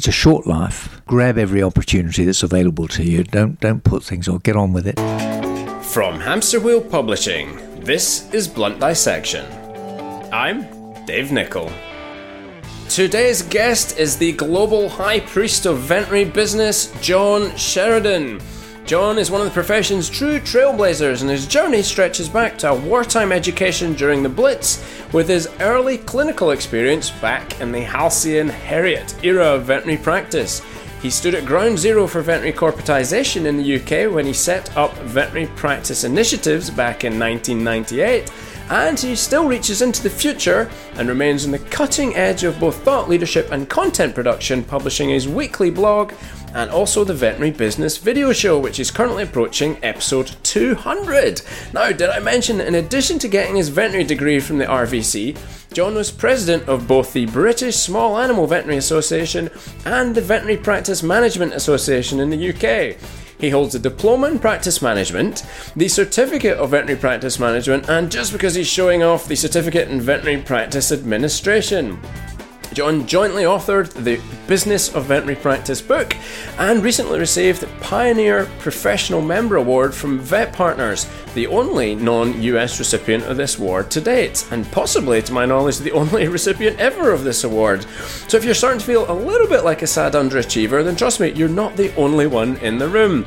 it's a short life. Grab every opportunity that's available to you. Don't don't put things off. Get on with it. From Hamster Wheel Publishing, this is Blunt Dissection. I'm Dave Nichol. Today's guest is the global high priest of veterinary business, John Sheridan. John is one of the profession's true trailblazers, and his journey stretches back to a wartime education during the Blitz, with his early clinical experience back in the halcyon Herriot era of veterinary practice. He stood at ground zero for veterinary corporatisation in the UK when he set up veterinary practice initiatives back in 1998 and he still reaches into the future and remains on the cutting edge of both thought leadership and content production, publishing his weekly blog and also the Veterinary Business video show, which is currently approaching episode 200. Now, did I mention that in addition to getting his veterinary degree from the RVC, John was president of both the British Small Animal Veterinary Association and the Veterinary Practice Management Association in the UK. He holds a diploma in practice management, the certificate of veterinary practice management, and just because he's showing off the certificate in veterinary practice administration. John jointly authored the Business of Veterinary Practice book and recently received the Pioneer Professional Member Award from Vet Partners, the only non US recipient of this award to date, and possibly, to my knowledge, the only recipient ever of this award. So if you're starting to feel a little bit like a sad underachiever, then trust me, you're not the only one in the room.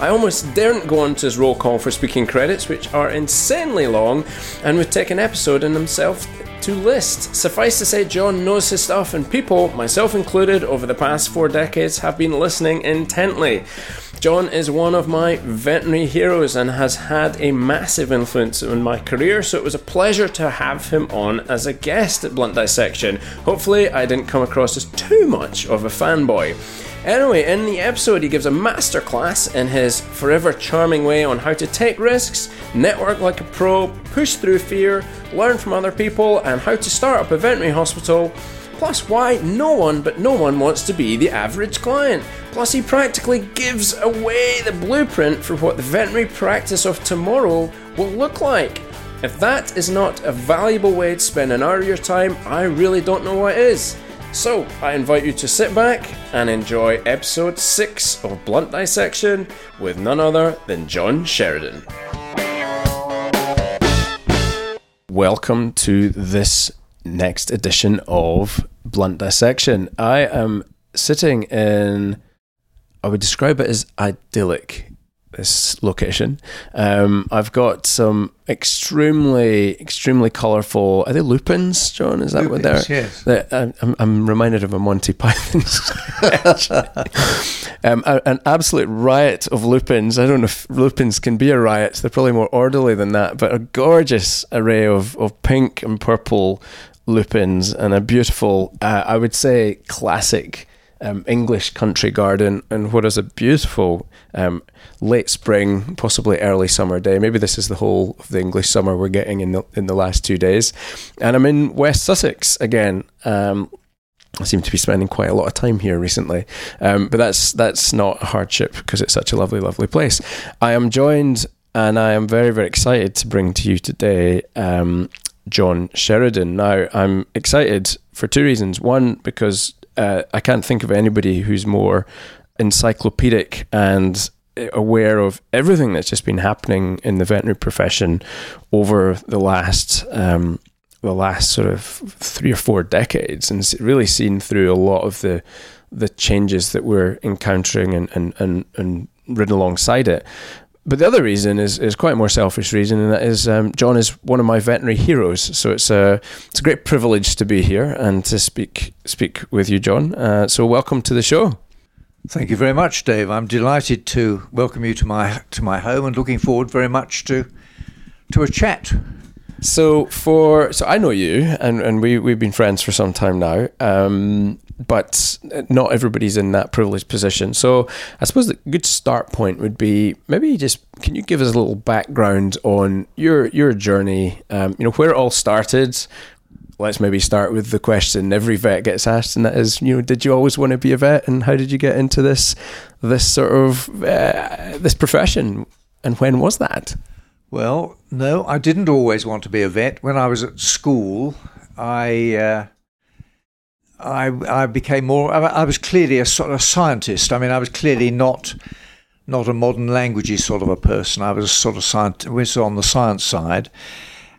I almost daren't go on to his roll call for speaking credits, which are insanely long and would take an episode in themselves to list. Suffice to say, John knows his stuff, and people, myself included, over the past four decades have been listening intently. John is one of my veterinary heroes and has had a massive influence in my career, so it was a pleasure to have him on as a guest at Blunt Dissection. Hopefully, I didn't come across as too much of a fanboy. Anyway, in the episode, he gives a masterclass in his forever charming way on how to take risks, network like a pro, push through fear, learn from other people, and how to start up a veterinary hospital. Plus, why no one but no one wants to be the average client. Plus, he practically gives away the blueprint for what the veterinary practice of tomorrow will look like. If that is not a valuable way to spend an hour of your time, I really don't know what is. So, I invite you to sit back and enjoy episode 6 of Blunt Dissection with none other than John Sheridan. Welcome to this next edition of Blunt Dissection. I am sitting in, I would describe it as idyllic this location. Um, I've got some extremely, extremely colourful. Are they lupins, John? Is that lupins, what they're? Yes. They're, I'm, I'm, reminded of a Monty Python sketch. um, an absolute riot of lupins. I don't know if lupins can be a riot. They're probably more orderly than that, but a gorgeous array of, of pink and purple lupins and a beautiful, uh, I would say, classic um, English country garden, and what is a beautiful um, late spring, possibly early summer day. Maybe this is the whole of the English summer we're getting in the in the last two days. And I'm in West Sussex again. Um, I seem to be spending quite a lot of time here recently, um, but that's that's not a hardship because it's such a lovely, lovely place. I am joined, and I am very, very excited to bring to you today um, John Sheridan. Now, I'm excited for two reasons. One, because uh, I can't think of anybody who's more encyclopedic and aware of everything that's just been happening in the veterinary profession over the last um, the last sort of three or four decades, and really seen through a lot of the the changes that we're encountering and and and, and ridden alongside it. But the other reason is, is quite a more selfish reason, and that is um, John is one of my veterinary heroes. So it's a it's a great privilege to be here and to speak speak with you, John. Uh, so welcome to the show. Thank you very much, Dave. I'm delighted to welcome you to my to my home, and looking forward very much to to a chat. So for so I know you, and, and we we've been friends for some time now. Um, but not everybody's in that privileged position. So I suppose the good start point would be maybe just can you give us a little background on your your journey? Um, you know where it all started. Let's maybe start with the question every vet gets asked, and that is, you know, did you always want to be a vet, and how did you get into this this sort of uh, this profession, and when was that? Well, no, I didn't always want to be a vet. When I was at school, I uh, I, I became more. I, I was clearly a sort of scientist. I mean, I was clearly not not a modern languages sort of a person. I was sort of science, was on the science side,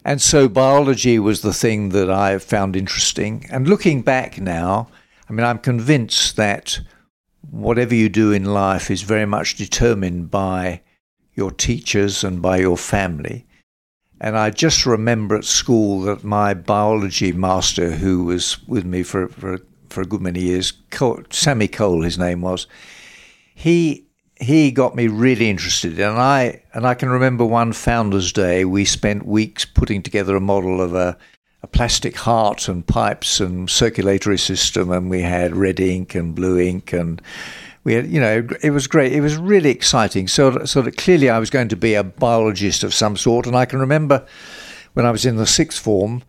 and so biology was the thing that I found interesting. And looking back now, I mean, I'm convinced that whatever you do in life is very much determined by your teachers and by your family. And I just remember at school that my biology master, who was with me for, for, for a good many years, Sammy Cole, his name was, he he got me really interested, and I and I can remember one Founder's Day. We spent weeks putting together a model of a, a plastic heart and pipes and circulatory system, and we had red ink and blue ink, and we had you know it was great. It was really exciting. So so that clearly I was going to be a biologist of some sort, and I can remember when I was in the sixth form.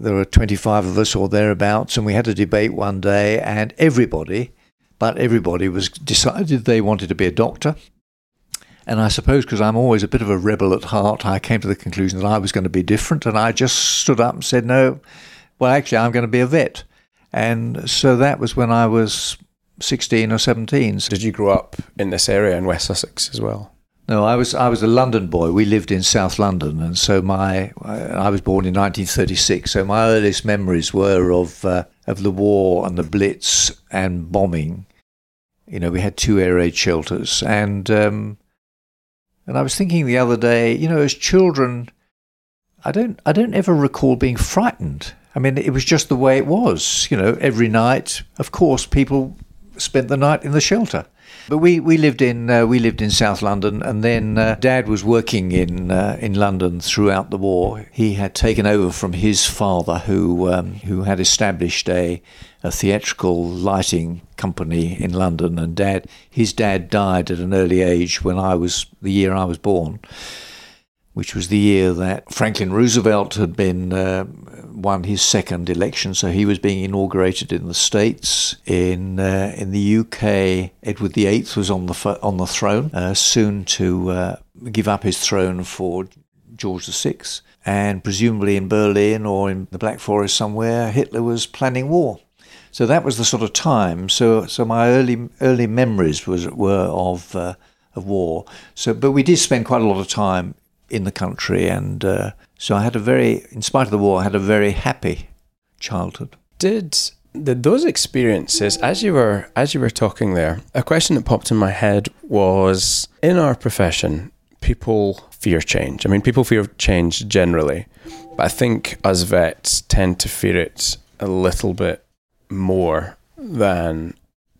There were 25 of us or thereabouts, and we had a debate one day, and everybody, but everybody was decided they wanted to be a doctor. And I suppose because I'm always a bit of a rebel at heart, I came to the conclusion that I was going to be different. And I just stood up and said, no, well, actually, I'm going to be a vet. And so that was when I was 16 or 17. Did you grow up in this area in West Sussex as well? No, I was I was a London boy. We lived in South London, and so my I was born in 1936. So my earliest memories were of uh, of the war and the Blitz and bombing. You know, we had two air raid shelters, and um, and I was thinking the other day, you know, as children, I don't I don't ever recall being frightened. I mean, it was just the way it was. You know, every night, of course, people spent the night in the shelter. But we, we lived in uh, we lived in South London, and then uh, Dad was working in uh, in London throughout the war. He had taken over from his father, who um, who had established a, a theatrical lighting company in London. And Dad, his dad died at an early age when I was the year I was born which was the year that Franklin Roosevelt had been uh, won his second election. So he was being inaugurated in the States. In uh, in the UK, Edward VIII was on the on the throne, uh, soon to uh, give up his throne for George VI. And presumably in Berlin or in the Black Forest somewhere, Hitler was planning war. So that was the sort of time. So so my early early memories was were of uh, of war. So, but we did spend quite a lot of time in the country, and uh, so I had a very, in spite of the war, I had a very happy childhood. Did did those experiences, as you were as you were talking there, a question that popped in my head was: in our profession, people fear change. I mean, people fear change generally, but I think us vets tend to fear it a little bit more than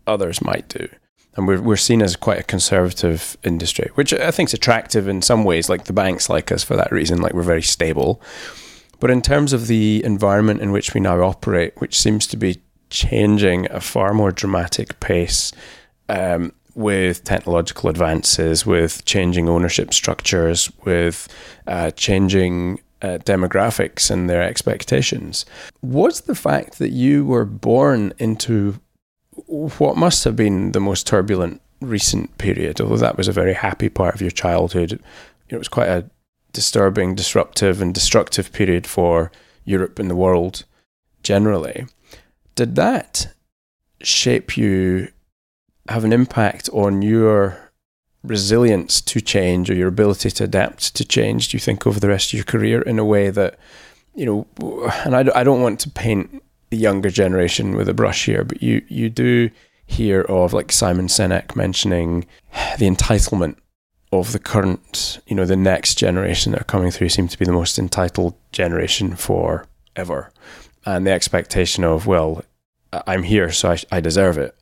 others might do and we're, we're seen as quite a conservative industry, which I think is attractive in some ways. Like the banks like us for that reason, like we're very stable. But in terms of the environment in which we now operate, which seems to be changing at a far more dramatic pace, um, with technological advances, with changing ownership structures, with uh, changing uh, demographics and their expectations. Was the fact that you were born into what must have been the most turbulent recent period, although that was a very happy part of your childhood, it was quite a disturbing, disruptive, and destructive period for Europe and the world generally. Did that shape you, have an impact on your resilience to change or your ability to adapt to change, do you think, over the rest of your career in a way that, you know, and I, I don't want to paint the younger generation with a brush here, but you you do hear of like Simon Sinek mentioning the entitlement of the current, you know, the next generation that are coming through seem to be the most entitled generation for ever, and the expectation of well, I'm here, so I, I deserve it,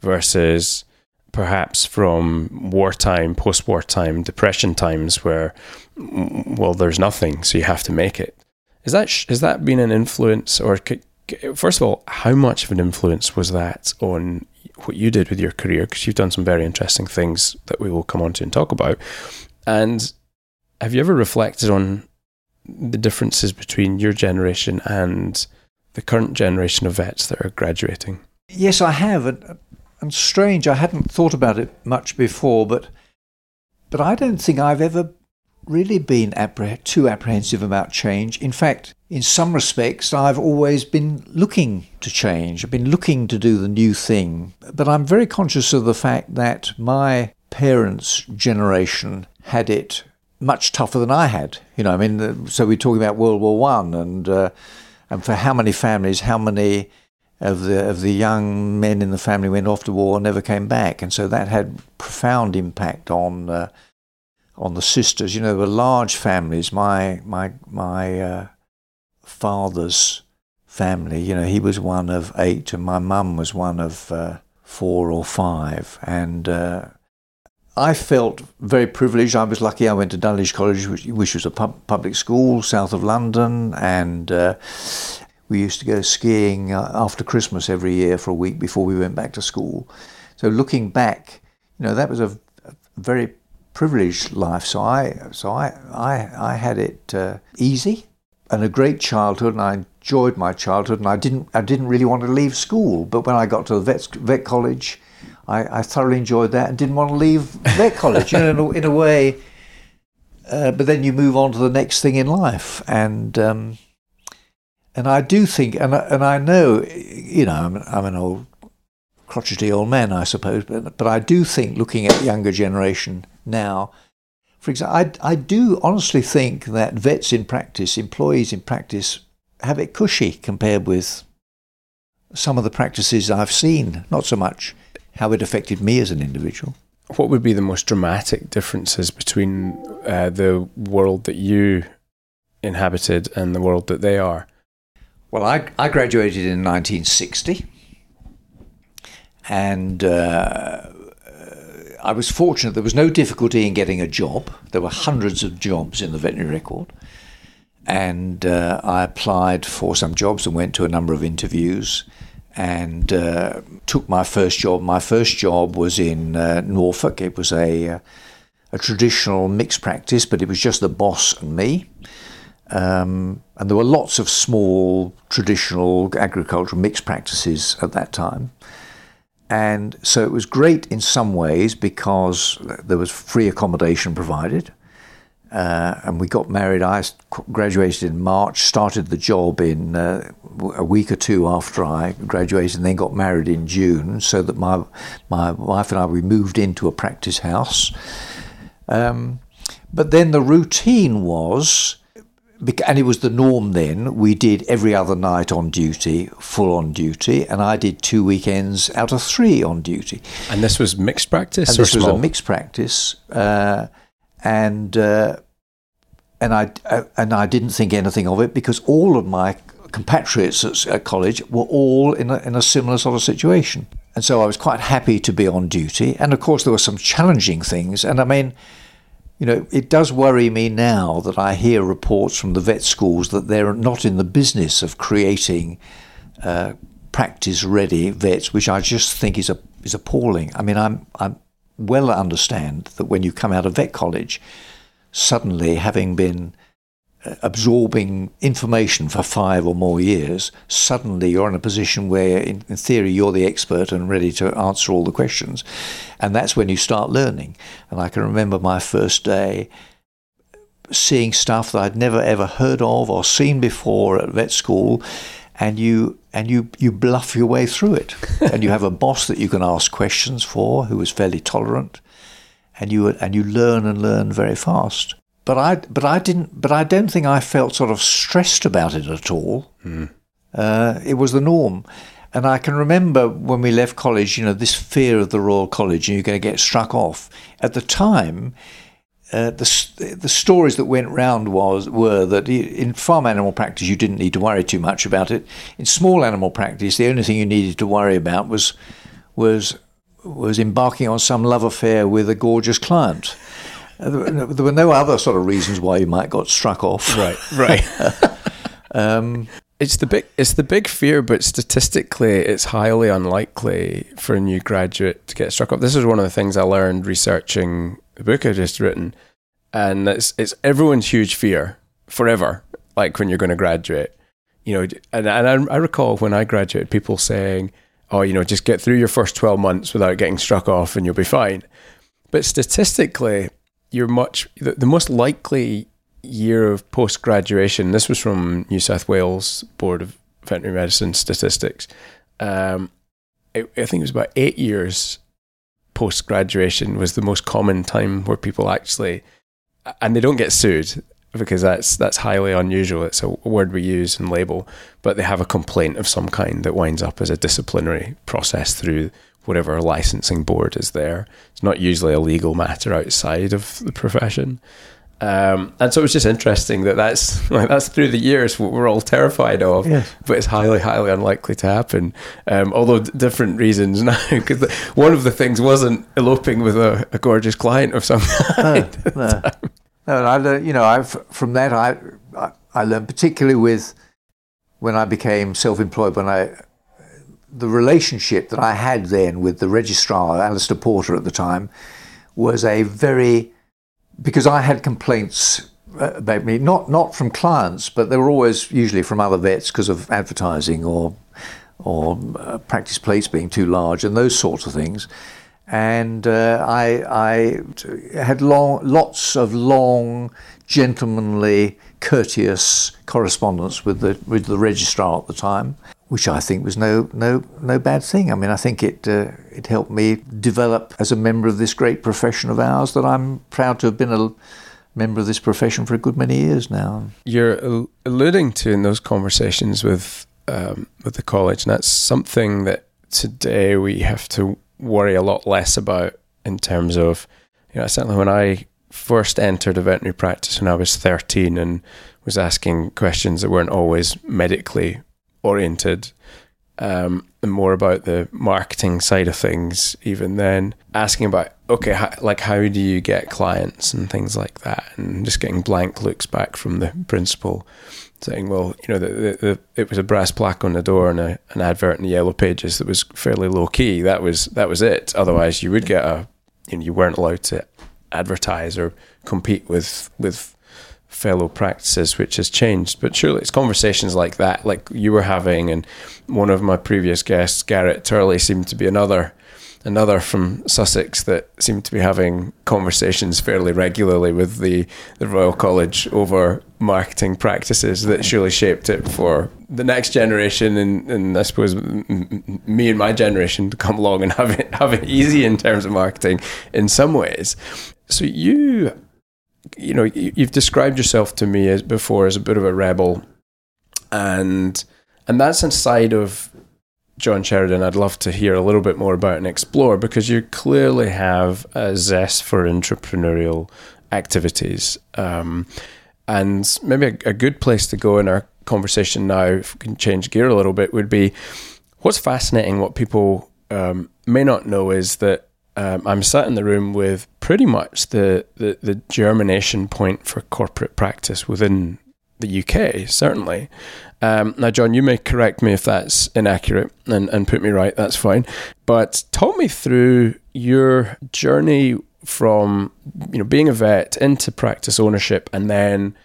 versus perhaps from wartime, post-wartime, depression times where mm, well, there's nothing, so you have to make it. Is that has that been an influence, or could, first of all, how much of an influence was that on what you did with your career? Because you've done some very interesting things that we will come on to and talk about. And have you ever reflected on the differences between your generation and the current generation of vets that are graduating? Yes, I have. And, and strange, I hadn't thought about it much before, but but I don't think I've ever really been appreh- too apprehensive about change. In fact, in some respects, I've always been looking to change. I've been looking to do the new thing. But I'm very conscious of the fact that my parents' generation had it much tougher than I had. You know, I mean, so we're talking about World War One, and uh, and for how many families, how many of the of the young men in the family went off to war and never came back, and so that had profound impact on uh, on the sisters. You know, were large families. My my my uh, father's family. You know, he was one of eight, and my mum was one of uh, four or five, and uh, I felt very privileged. I was lucky. I went to Dulwich College, which, which was a pub, public school south of London, and uh, we used to go skiing uh, after Christmas every year for a week before we went back to school. So looking back, you know, that was a very privileged life. So I, so I, I, I had it uh, easy and a great childhood, and I enjoyed my childhood, and I didn't, I didn't really want to leave school. But when I got to the vet, vet college I, I thoroughly enjoyed that and didn't want to leave vet college. You know, in a, in a way. Uh, but then you move on to the next thing in life, and um, and I do think, and I, and I know, you know, I'm, I'm an old crotchety old man, I suppose, but but I do think, looking at the younger generation now, for example, I I do honestly think that vets in practice, employees in practice, have it cushy compared with some of the practices I've seen. Not so much how it affected me as an individual. What would be the most dramatic differences between uh, the world that you inhabited and the world that they are? Well, I, I graduated in 1960, and uh, I was fortunate. There was no difficulty in getting a job. There were hundreds of jobs in the veterinary record, and uh, I applied for some jobs and went to a number of interviews and uh, took my first job. My first job was in uh, Norfolk. It was a, uh, a traditional mixed practice, but it was just the boss and me. Um, and there were lots of small traditional agricultural mixed practices at that time. And so it was great in some ways because there was free accommodation provided. Uh, and we got married. I graduated in March, started the job in uh, a week or two after I graduated, and then got married in June. So that my my wife and I we moved into a practice house. Um, but then the routine was, and it was the norm then. We did every other night on duty, full on duty, and I did two weekends out of three on duty. And this was mixed practice. And this was a mixed practice. Uh, and uh, and I uh, and I didn't think anything of it because all of my compatriots at, at college were all in a, in a similar sort of situation, and so I was quite happy to be on duty. And of course, there were some challenging things, and I mean. You know, it does worry me now that I hear reports from the vet schools that they're not in the business of creating uh, practice-ready vets, which I just think is a is appalling. I mean, I'm I'm well understand that when you come out of vet college, suddenly having been absorbing information for five or more years, suddenly you're in a position where, in, in, theory, you're the expert and ready to answer all the questions. And that's when you start learning. And I can remember my first day seeing stuff that I'd never ever heard of or seen before at vet school. And you and you you bluff your way through it, and you have a boss that you can ask questions for, who is fairly tolerant, and you and you learn and learn very fast. But I but I didn't but I don't think I felt sort of stressed about it at all. Mm. Uh, it was the norm. And I can remember when we left college, you know, this fear of the Royal College and you're going to get struck off. At the time, uh, the the stories that went round was were that in farm animal practice you didn't need to worry too much about it. In small animal practice, the only thing you needed to worry about was was was embarking on some love affair with a gorgeous client. Uh, there were no other sort of reasons why you might got struck off. Right, right. um, it's the big, it's the big fear, but statistically, it's highly unlikely for a new graduate to get struck off. This is one of the things I learned researching the book I just written, and it's it's everyone's huge fear forever. Like when you're going to graduate, you know, and, and I, I recall when I graduated, people saying oh, you know, just get through your first 12 months without getting struck off and you'll be fine. But statistically, you're much the, the most likely year of post graduation. This was from New South Wales Board of Veterinary Medicine statistics. Um, it, I think it was about eight years post graduation was the most common time where people actually, and they don't get sued because that's that's highly unusual. It's a word we use and label, but they have a complaint of some kind that winds up as a disciplinary process through whatever licensing board is there. It's not usually a legal matter outside of the profession. Um, and so it was just interesting that that's like that's through the years what we're all terrified of, yes. but it's highly, highly unlikely to happen. Um, although d- different reasons now, because one of the things wasn't eloping with a, a gorgeous client of some kind. No, no. no I learned, you know, I've from that I, I I learned particularly with when I became self-employed when I the relationship that I had then with the registrar, Alistair Porter at the time, was a very because I had complaints uh, about me, not not from clients, but they were always usually from other vets because of advertising or or uh, practice plates being too large and those sorts of things. And uh, I, I had long, lots of long, gentlemanly, courteous correspondence with the with the registrar at the time which I think was no no no bad thing. I mean, I think it uh, it helped me develop as a member of this great profession of ours that I'm proud to have been a member of this profession for a good many years now. You're alluding to in those conversations with um, with the college, and that's something that today we have to worry a lot less about in terms of, you know, certainly when I first entered a veterinary practice when I was 13 and was asking questions that weren't always medically oriented um, and more about the marketing side of things even then. Asking about okay how, like how do you get clients and things like that? And just getting blank looks back from the principal saying well you know the, the, the, it was a brass plaque on the door and a, an advert in the yellow pages that was fairly low key that was that was it. Otherwise you would get a you know you weren't allowed to advertise or compete with with fellow practices, which has changed. But surely it's conversations like that, like you were having, and one of my previous guests, Garrett Turley, seemed to be another another from Sussex that seemed to be having conversations fairly regularly with the, the Royal College over marketing practices that surely shaped it for the next generation and, and I suppose me and my generation to come along and have it have it easy in terms of marketing in some ways. So you you know, you've described yourself to me as before as a bit of a rebel, and and that's inside of John Sheridan. I'd love to hear a little bit more about and explore because you clearly have a zest for entrepreneurial activities, um, and maybe a, a good place to go in our conversation now, if we can change gear a little bit, would be what's fascinating. What people um, may not know is that um, I'm sat in the room with pretty much the, the, the germination point for corporate practice within the UK, certainly. Um, now, John, you may correct me if that's inaccurate and, and put me right, that's fine. But talk me through your journey from you know being a vet into practice ownership and then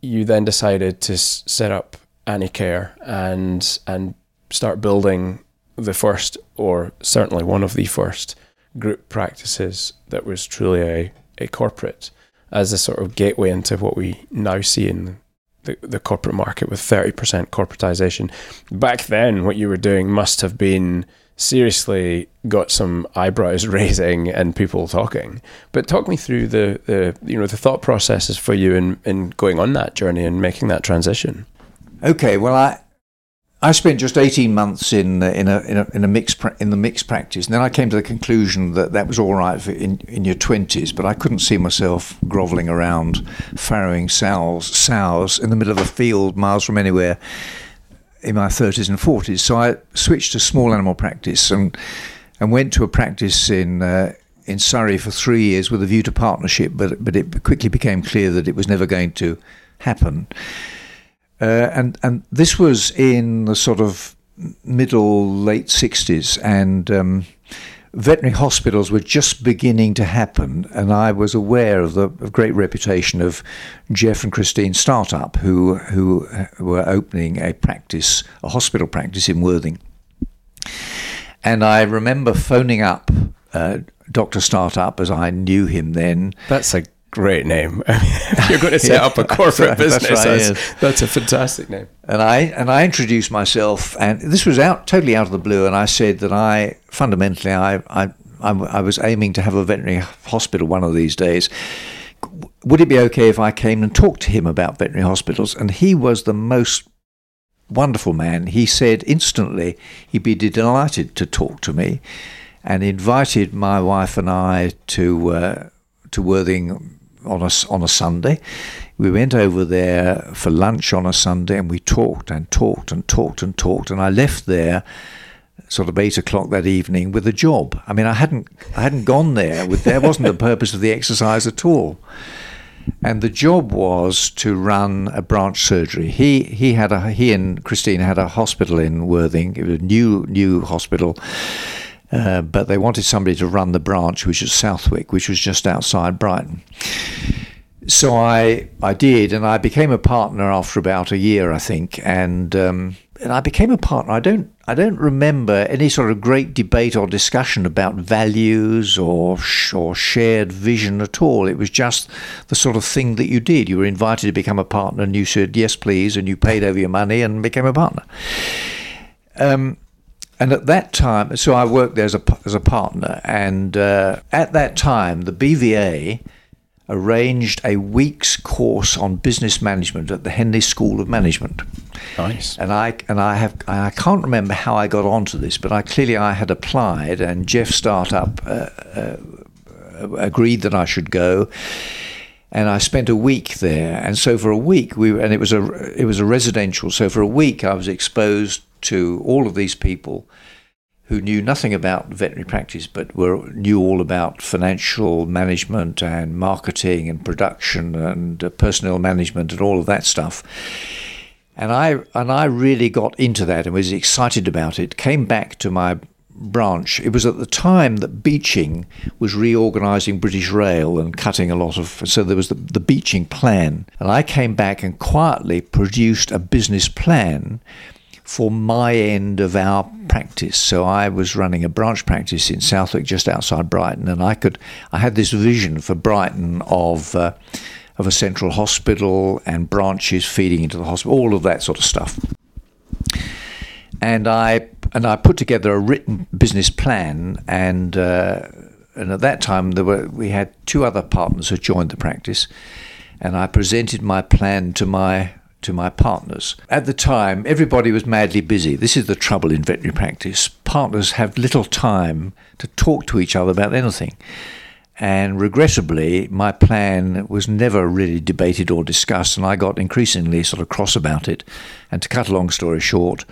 you then decided to s- set up Anicare and and start building the first or certainly one of the first group practices that was truly a, a corporate as a sort of gateway into what we now see in the, the corporate market with 30% corporatization. Back then, what you were doing must have been seriously got some eyebrows raising and people talking. But talk me through the, the you know the thought processes for you in, in going on that journey and making that transition. Okay, well I I spent just eighteen months in uh, in a in a, in a mixed pra- in the mixed practice, and then I came to the conclusion that that was all right in in your twenties, but I couldn't see myself grovelling around farrowing sows sows in the middle of a field miles from anywhere in my thirties and forties. So I switched to small animal practice and and went to a practice in. Uh, in Surrey for three years with a view to partnership, but but it quickly became clear that it was never going to happen. Uh, and and this was in the sort of middle late 60s and um, veterinary hospitals were just beginning to happen and I was aware of the of great reputation of Jeff and Christine Startup who who uh, were opening a practice a hospital practice in Worthing and I remember phoning up uh, Dr. Startup as I knew him then that's a Great name. if you're going to set yeah, up a corporate that's business, that's, yes. that's, a fantastic name. And I and I introduced myself, and this was out totally out of the blue. And I said that I fundamentally I I I was aiming to have a veterinary hospital one of these days. Would it be okay if I came and talked to him about veterinary hospitals? And he was the most wonderful man. He said instantly he'd be delighted to talk to me, and invited my wife and I to uh, to Worthing on a, on a Sunday. We went over there for lunch on a Sunday and we talked and talked and talked and talked. And I left there sort of eight o'clock that evening with a job. I mean, I hadn't I hadn't gone there with there wasn't the purpose of the exercise at all. And the job was to run a branch surgery. He he had a he and Christine had a hospital in Worthing. It was a new new hospital uh, but they wanted somebody to run the branch, which is Southwick, which was just outside Brighton. So I I did, and I became a partner after about a year, I think, and um, and I became a partner. I don't I don't remember any sort of great debate or discussion about values or sh- or shared vision at all. It was just the sort of thing that you did. You were invited to become a partner, and you said yes, please, and you paid over your money and became a partner. Um, and at that time, so I worked there as a, as a partner. And uh, at that time, the BVA arranged a week's course on business management at the Henley School of Management. Nice. And I and I have I can't remember how I got onto this, but I clearly I had applied, and Jeff Startup uh, uh, agreed that I should go. And I spent a week there, and so for a week we and it was a it was a residential. So for a week I was exposed to all of these people who knew nothing about veterinary practice but were knew all about financial management and marketing and production and uh, personnel management and all of that stuff. And I and I really got into that and was excited about it. Came back to my branch. It was at the time that Beeching was reorganising British Rail and cutting a lot of. So there was the, the Beeching plan, and I came back and quietly produced a business plan for my end of our practice. So I was running a branch practice in Southwick, just outside Brighton, and I could I had this vision for Brighton of. Uh, of a central hospital and branches feeding into the hospital, all of that sort of stuff. And I and I put together a written business plan, and uh, and at that time there were we had two other partners who joined the practice, and I presented my plan to my to my partners. At the time, everybody was madly busy. This is the trouble in veterinary practice. Partners have little time to talk to each other about anything. And regrettably, my plan was never really debated or discussed, and I got increasingly sort of cross about it. And to cut a long story short,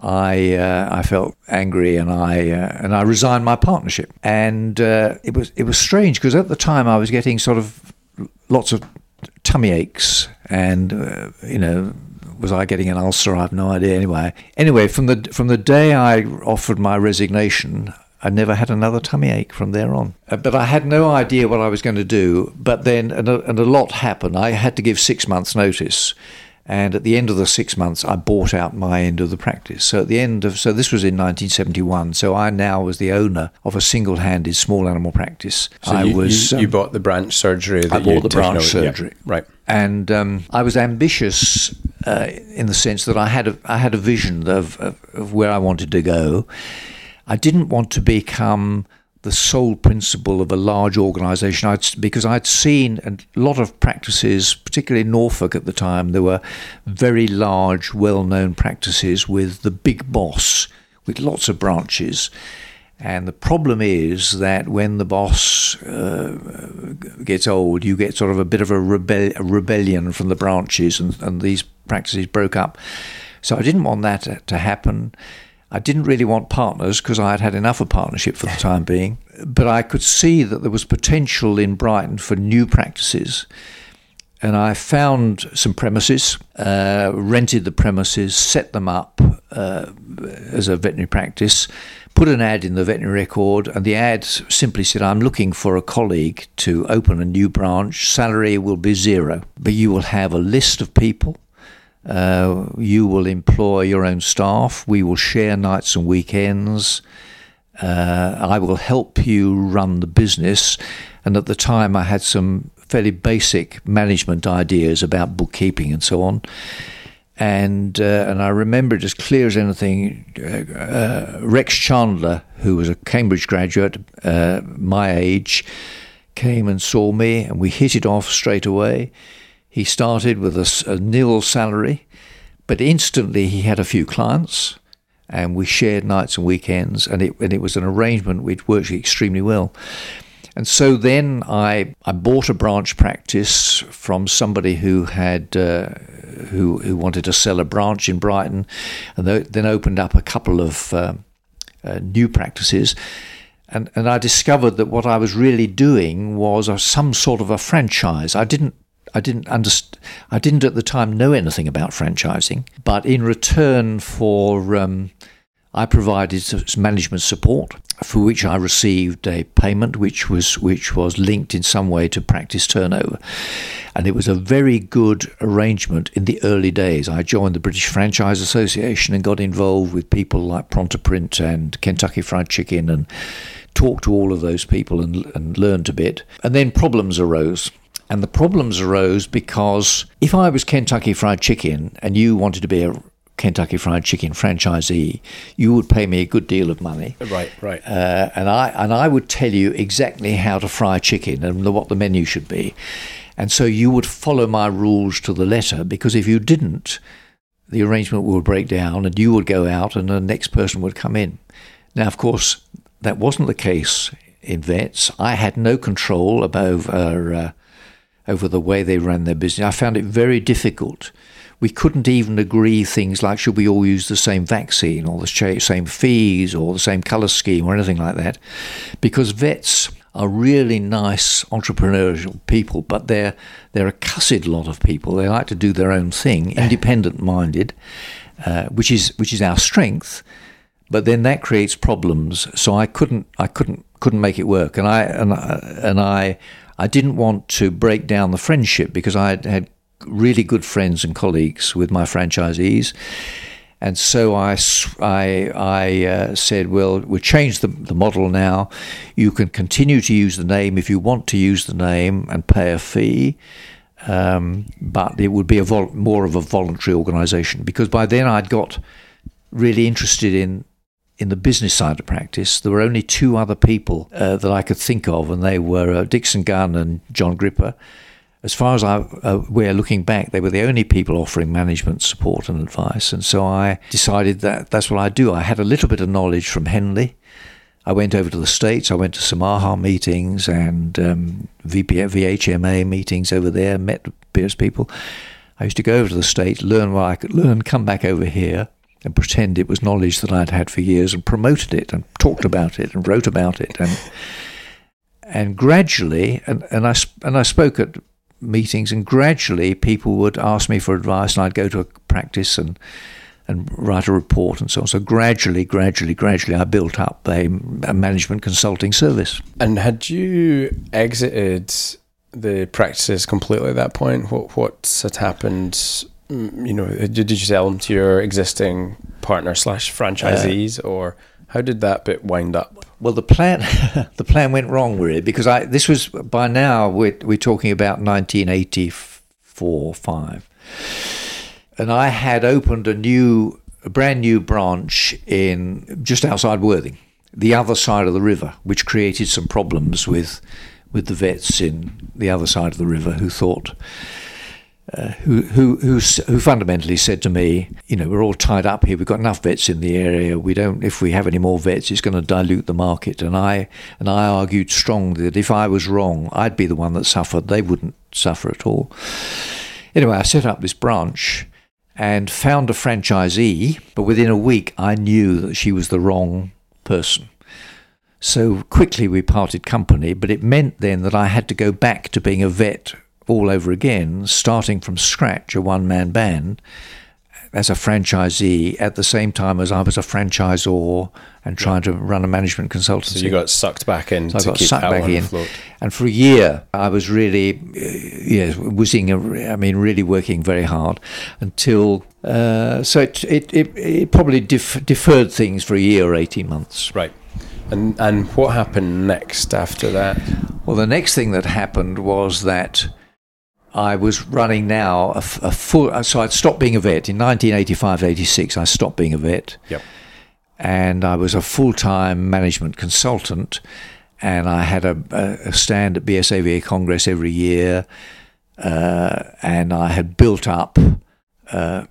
I uh, I felt angry and I uh, and I resigned my partnership. And uh, it was it was strange because at the time I was getting sort of lots of tummy aches, and uh, you know, was I getting an ulcer? I have no idea. Anyway, anyway, from the from the day I offered my resignation, I never had another tummy ache from there on. Uh, but I had no idea what I was going to do. But then, and a, and a lot happened. I had to give six months' notice. And at the end of the six months, I bought out my end of the practice. So at the end of, so this was in 1971. So I now was the owner of a single-handed small animal practice. So I you, was. You, you um, bought the branch surgery. I bought the branch surgery. Yeah, right. And um, I was ambitious uh, in the sense that I had a, I had a vision of, of, of where I wanted to go. I didn't want to become the sole principle of a large organisation. I'd, because I'd seen a lot of practices, particularly in Norfolk at the time, there were very large, well-known practices with the big boss with lots of branches. And the problem is that when the boss uh, gets old, you get sort of a bit of a, rebel- a rebellion from the branches, and, and these practices broke up. So I didn't want that to happen. I didn't really want partners because I had had enough of partnership for the time being. But I could see that there was potential in Brighton for new practices. And I found some premises, uh, rented the premises, set them up uh, as a veterinary practice, put an ad in the veterinary record, and the ad simply said, I'm looking for a colleague to open a new branch. Salary will be zero, but you will have a list of people uh, you will employ your own staff. We will share nights and weekends. Uh, I will help you run the business. And at the time, I had some fairly basic management ideas about bookkeeping and so on. And uh, and I remember it as clear as anything. Uh, uh Rex Chandler, who was a Cambridge graduate, uh, my age, came and saw me, and we hit it off straight away. He started with a, a nil salary, but instantly he had a few clients and we shared nights and weekends, and it and it was an arrangement which worked extremely well. And so then I I bought a branch practice from somebody who had uh, who who wanted to sell a branch in Brighton, and then opened up a couple of uh, uh, new practices. And, and I discovered that what I was really doing was some sort of a franchise. I didn't I didn't underst- I didn't at the time know anything about franchising, but in return for um, I provided management support for which I received a payment which was which was linked in some way to practice turnover. And it was a very good arrangement in the early days. I joined the British Franchise Association and got involved with people like Prontaprint and Kentucky Fried Chicken and talked to all of those people and, and learned a bit. And then problems arose. And the problems arose because if I was Kentucky Fried Chicken and you wanted to be a Kentucky Fried Chicken franchisee, you would pay me a good deal of money. Right, right. Uh, and I and I would tell you exactly how to fry chicken and what the menu should be. And so you would follow my rules to the letter because if you didn't, the arrangement would break down and you would go out and the next person would come in. Now, of course, that wasn't the case in vets. I had no control over uh, over the way they ran their business. I found it very difficult. We couldn't even agree things like should we all use the same vaccine or the same fees or the same colour scheme or anything like that, because vets are really nice entrepreneurial people, but they're they're a cussed lot of people. They like to do their own thing, independent minded, uh, which is which is our strength. But then that creates problems. So I couldn't I couldn't couldn't make it work, and I and I, and I I didn't want to break down the friendship because I had, had really good friends and colleagues with my franchisees. And so I, I, I uh, said, well, we'll change the, the model now. You can continue to use the name if you want to use the name and pay a fee. Um, but it would be a vol- more of a voluntary organisation because by then I'd got really interested in in the business side of practice, there were only two other people uh, that I could think of, and they were uh, Dixon Gunn and John Gripper. As far as I uh, we're looking back, they were the only people offering management support and advice, and so I decided that that's what I do. I had a little bit of knowledge from Henley. I went over to the States. I went to some AHA meetings and um, VHMA meetings over there, met various people. I used to go over to the States, learn what I could learn, come back over here, and pretend it was knowledge that I'd had for years and promoted it and talked about it and wrote about it and and gradually and, and I and I spoke at meetings and gradually people would ask me for advice and I'd go to a practice and and write a report and so on. So gradually, gradually, gradually, I built up a, a management consulting service. And had you exited the practices completely at that point? What what had happened you know, did you sell them to your existing partner slash franchisees, uh, or how did that bit wind up? Well, the plan the plan went wrong really because I this was by now we're we're talking about 1984 five, and I had opened a new a brand new branch in just outside Worthing, the other side of the river, which created some problems with with the vets in the other side of the river who thought who, who, who, who fundamentally said to me, you know, we're all tied up here. We've got enough vets in the area. We don't, if we have any more vets, it's going to dilute the market. And I, and I argued strongly that if I was wrong, I'd be the one that suffered. They wouldn't suffer at all. Anyway, I set up this branch and found a franchisee, but within a week, I knew that she was the wrong person. So quickly we parted company, but it meant then that I had to go back to being a vet all over again, starting from scratch, a one man band as a franchisee at the same time as I was a franchisor and trying to run a management consultancy. So you got sucked back in. So I got sucked back in, and for a year I was really, uh, yeah, whizzing. I mean, really working very hard until. Uh, so it, it, it, it probably def- deferred things for a year or eighteen months. Right. And and what happened next after that? Well, the next thing that happened was that I was running now a full. So I'd stopped being a vet in 1985, 86. I stopped being a vet. Yep. And I was a full time management consultant, and I had a, a stand at BSAVA Congress every year, uh, and I had built up. Uh,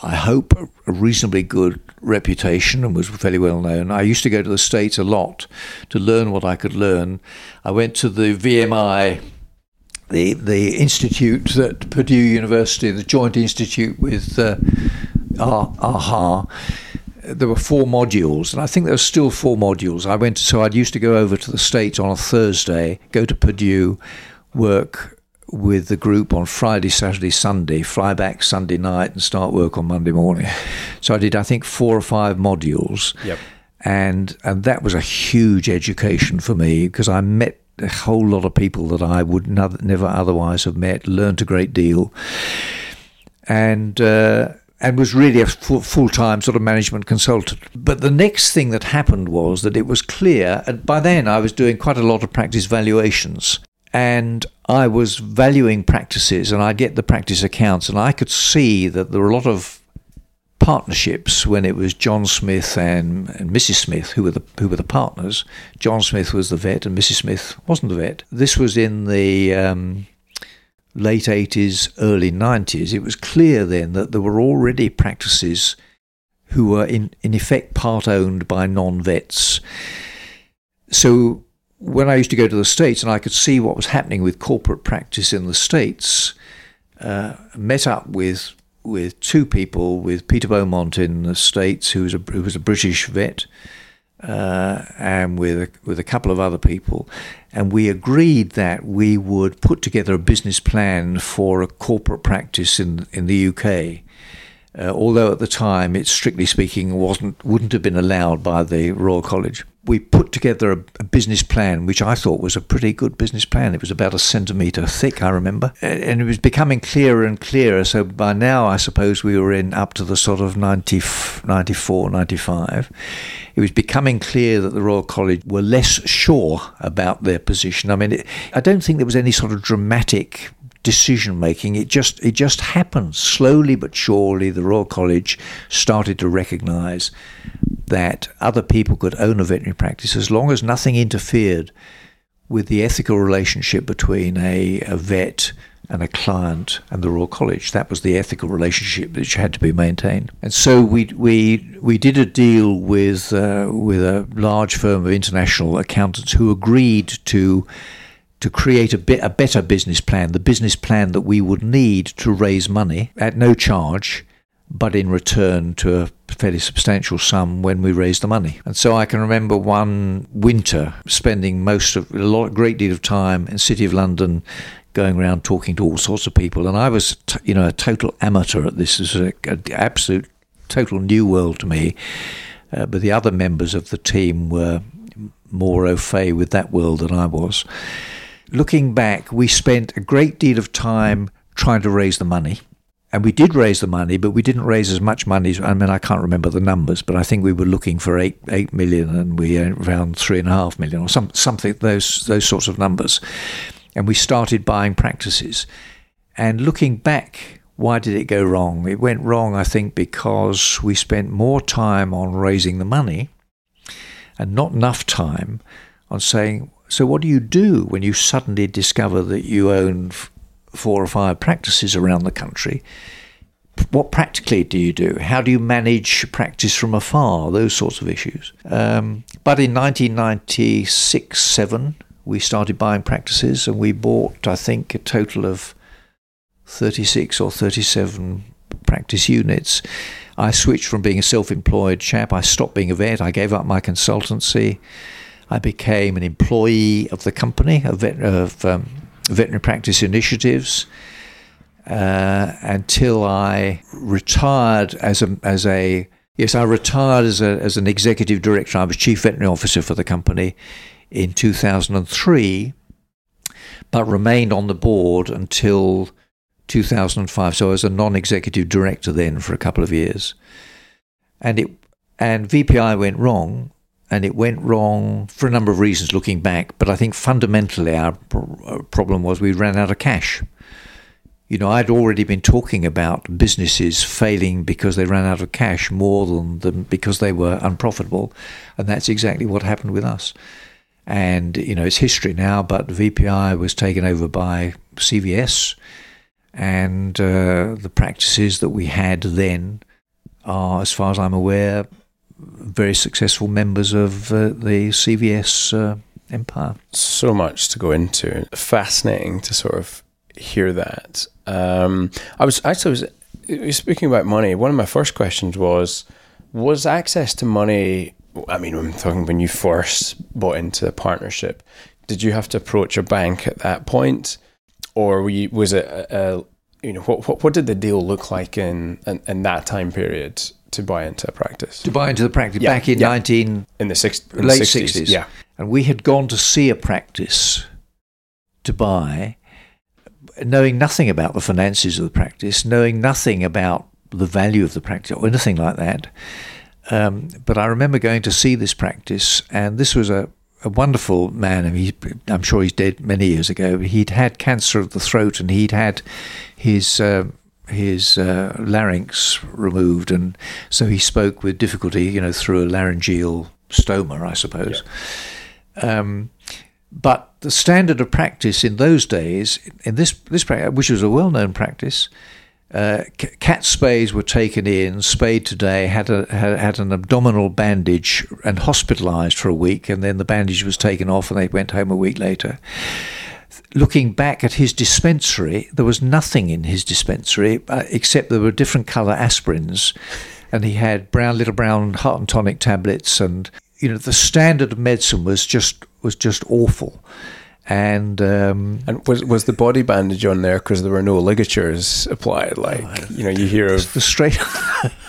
I hope, a reasonably good reputation and was fairly well known. I used to go to the States a lot to learn what I could learn. I went to the VMI, the, the institute that Purdue University, the Joint Institute with uh, AHA. There were four modules, and I think there were still four modules. I went, so I'd used to go over to the States on a Thursday, go to Purdue, work with the group on Friday, Saturday, Sunday, fly back Sunday night and start work on Monday morning. So I did, I think, four or five modules. Yep. And, and that was a huge education for me because I met a whole lot of people that I would never otherwise have met, learned a great deal. And, uh, and was really a full time sort of management consultant. But the next thing that happened was that it was clear, and by then I was doing quite a lot of practice valuations and I was valuing practices, and I get the practice accounts, and I could see that there were a lot of partnerships when it was John Smith and, and Mrs. Smith who were the who were the partners. John Smith was the vet, and Mrs. Smith wasn't the vet. This was in the um, late eighties, early nineties. It was clear then that there were already practices who were in in effect part owned by non vets. So when I used to go to the States and I could see what was happening with corporate practice in the States, uh, met up with with two people, with Peter Beaumont in the States, who was a, who was a British vet, uh, and with a, with a couple of other people, and we agreed that we would put together a business plan for a corporate practice in in the UK. Uh, although at the time, it strictly speaking wasn't wouldn't have been allowed by the Royal College we put together a, a, business plan, which I thought was a pretty good business plan. It was about a centimetre thick, I remember. And it was becoming clearer and clearer. So by now, I suppose we were in up to the sort of 90, 94, 95. It was becoming clear that the Royal College were less sure about their position. I mean, it, I don't think there was any sort of dramatic decision making. It just it just happened slowly but surely. The Royal College started to recognise that other people could own a veterinary practice as long as nothing interfered with the ethical relationship between a, a vet and a client and the Royal College. That was the ethical relationship which had to be maintained. And so we we we did a deal with uh, with a large firm of international accountants who agreed to to create a bit a better business plan, the business plan that we would need to raise money at no charge but in return to a fairly substantial sum when we raised the money. And so I can remember one winter spending most of a lot, great deal of time in City of London, going around talking to all sorts of people. And I was, t- you know, a total amateur at this. It was an absolute, total new world to me. Uh, but the other members of the team were more au fait with that world than I was. Looking back, we spent a great deal of time trying to raise the money and we did raise the money, but we didn't raise as much money. As, I mean, I can't remember the numbers, but I think we were looking for eight eight million, and we around three and a half million, or some something those those sorts of numbers. And we started buying practices. And looking back, why did it go wrong? It went wrong, I think, because we spent more time on raising the money, and not enough time on saying. So, what do you do when you suddenly discover that you own four or five practices around the country. What practically do you do? How do you manage practice from afar? Those sorts of issues. Um, but in 1996 7, we started buying practices and we bought, I think, a total of 36 or 37 practice units. I switched from being a self employed chap, I stopped being a vet, I gave up my consultancy. I became an employee of the company, of, of um, veterinary practice initiatives uh, until I retired as a as a yes I retired as a as an executive director. I was chief veterinary officer for the company in 2003, but remained on the board until 2005. So I was a non-executive director then for a couple of years, and it and VPI went wrong and it went wrong for a number of reasons looking back. But I think fundamentally our pr- problem was we ran out of cash. You know, I'd already been talking about businesses failing because they ran out of cash more than, than because they were unprofitable, and that's exactly what happened with us. And you know, it's history now, but VPI was taken over by CVS, and uh, the practices that we had then are, as far as I'm aware, very successful members of uh, the CVS uh, empire. So much to go into. Fascinating to sort of hear that. Um, I was actually was speaking about money. One of my first questions was: Was access to money? I mean, I'm talking when you first bought into the partnership. Did you have to approach a bank at that point, or was it a, a you know what, what, what did the deal look like in, in, in that time period to buy into a practice? To buy into the practice yeah, back in yeah. nineteen in the six, in late sixties, yeah. And we had gone to see a practice to buy, knowing nothing about the finances of the practice, knowing nothing about the value of the practice or anything like that. Um, but I remember going to see this practice, and this was a a wonderful man. I mean, I'm sure he's dead many years ago. He'd had cancer of the throat, and he'd had his uh, his uh, larynx removed, and so he spoke with difficulty, you know, through a laryngeal stoma, I suppose. Yeah. Um, but the standard of practice in those days, in this this practice, which was a well-known practice, uh, cat spays were taken in. Spade today had a had, had an abdominal bandage and hospitalised for a week, and then the bandage was taken off, and they went home a week later looking back at his dispensary, there was nothing in his dispensary uh, except there were different colour aspirins, and he had brown little brown heart and tonic tablets, and you know the standard of medicine was just was just awful. And um, and was was the body bandage on there because there were no ligatures applied? Like uh, you know, you hear of the straight.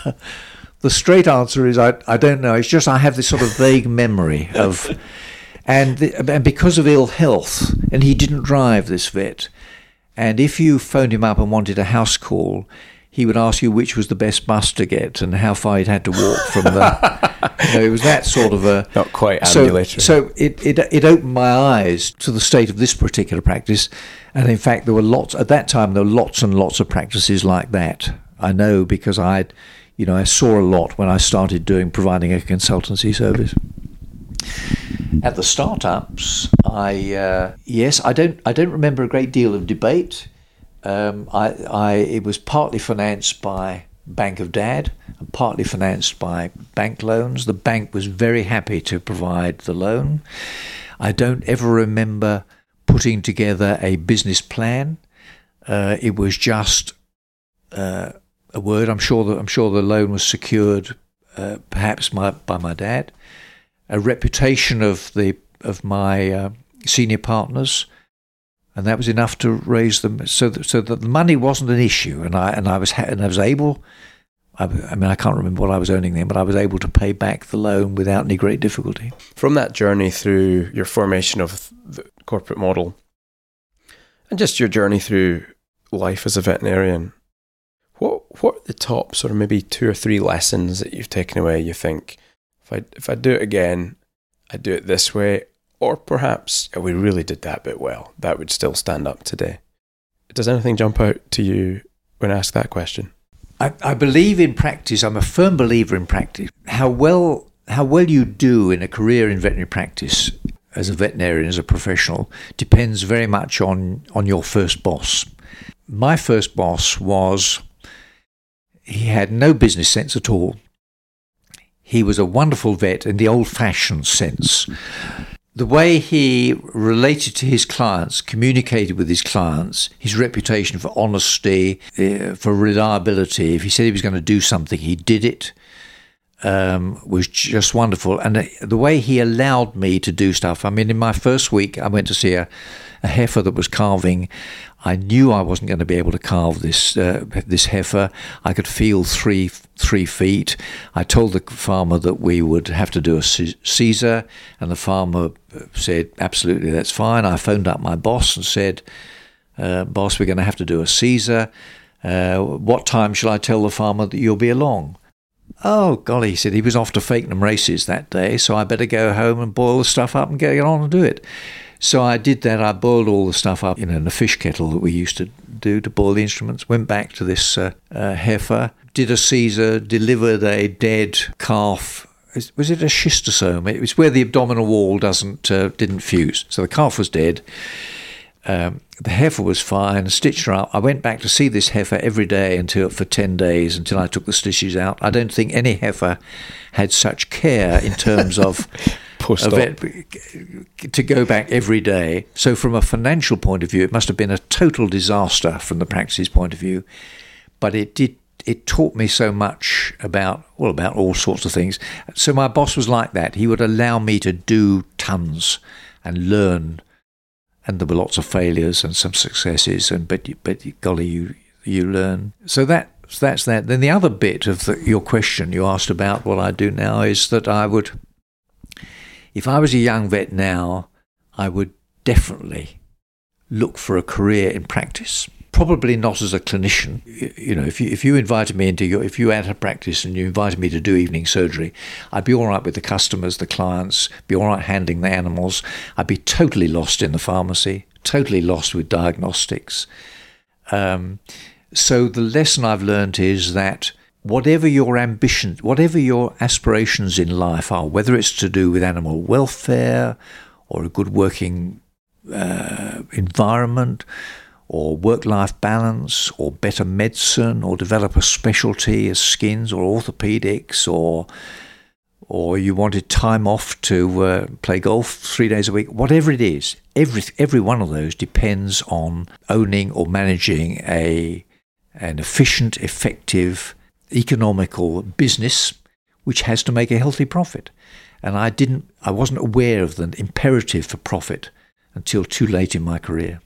the straight answer is I I don't know. It's just I have this sort of vague memory of and, the, and because of ill health, and he didn't drive this vet. And if you phoned him up and wanted a house call, he would ask you which was the best bus to get and how far he'd had to walk from the. you know, it was that sort of a not quite ambulatory. So, so it, it it opened my eyes to the state of this particular practice, and in fact, there were lots at that time. There were lots and lots of practices like that. I know because I, you know, I saw a lot when I started doing providing a consultancy service. At the startups, I uh, yes, I don't I don't remember a great deal of debate. Um, I, I it was partly financed by Bank of Dad and partly financed by bank loans. The bank was very happy to provide the loan. I don't ever remember putting together a business plan. Uh, it was just uh, a word. I'm sure that I'm sure the loan was secured, uh, perhaps my, by my dad a reputation of the of my uh, senior partners, and that was enough to raise them so that, so that the money wasn't an issue, and I and I was and I was able. I, I mean, I can't remember what I was earning then, but I was able to pay back the loan without any great difficulty. From that journey through your formation of the corporate model, and just your journey through life as a veterinarian, what what are the top sort of maybe two or three lessons that you've taken away? You think if I if I do it again, I do it this way, or perhaps we really did that bit well. That would still stand up today. Does anything jump out to you when asked that question? I, I believe in practice. I'm a firm believer in practice. How well how well you do in a career in veterinary practice as a veterinarian, as a professional, depends very much on on your first boss. My first boss was he had no business sense at all. He was a wonderful vet in the old fashioned sense. The way he related to his clients, communicated with his clients, his reputation for honesty, uh, for reliability. If he said he was going to do something, he did it. Um, was just wonderful. And the way he allowed me to do stuff. I mean, in my first week, I went to see a, a heifer that was calving. I knew I wasn't going to be able to calve this uh, this heifer. I could feel three three feet. I told the farmer that we would have to do a Caesar, and the farmer uh, said, "Absolutely, that's fine." I phoned up my boss and said, uh, "Boss, we're going to have to do a Caesar. Uh, what time shall I tell the farmer that you'll be along?" Oh, golly, he said he was off to Fakenham races that day, so I better go home and boil the stuff up and get on and do it. So I did that. I boiled all the stuff up in a fish kettle that we used to do to boil the instruments. Went back to this uh, uh, heifer, did a Caesar, delivered a dead calf. Was it a schistosomus? It was where the abdominal wall doesn't uh, didn't fuse. So the calf was dead. Um, the heifer was fine, stitched her up. I went back to see this heifer every day until for 10 days until I took the stitches out. I don't think any heifer had such care in terms of to go back every day. So, from a financial point of view, it must have been a total disaster from the practice's point of view. But it did. It taught me so much about well about all sorts of things. So my boss was like that. He would allow me to do tons and learn, and there were lots of failures and some successes. And but but golly, you you learn. So that that's that. Then the other bit of the, your question you asked about what I do now is that I would if I was a young vet now, I would definitely look for a career in practice. Probably not as a clinician. You know, if you if you invited me into your if you had a practice and you invited me to do evening surgery, I'd be all right with the customers, the clients, be all right handling the animals. I'd be totally lost in the pharmacy, totally lost with diagnostics. Um, so the lesson I've learned is that whatever your ambitions, whatever your aspirations in life are, whether it's to do with animal welfare or a good working uh, environment or work life balance or better medicine or develop a specialty as skins or orthopedics or or you wanted time off to uh, play golf three days a week, whatever it is, every every one of those depends on owning or managing a an efficient, effective, economical business which has to make a healthy profit. And I didn't I wasn't aware of the imperative for profit until too late in my career.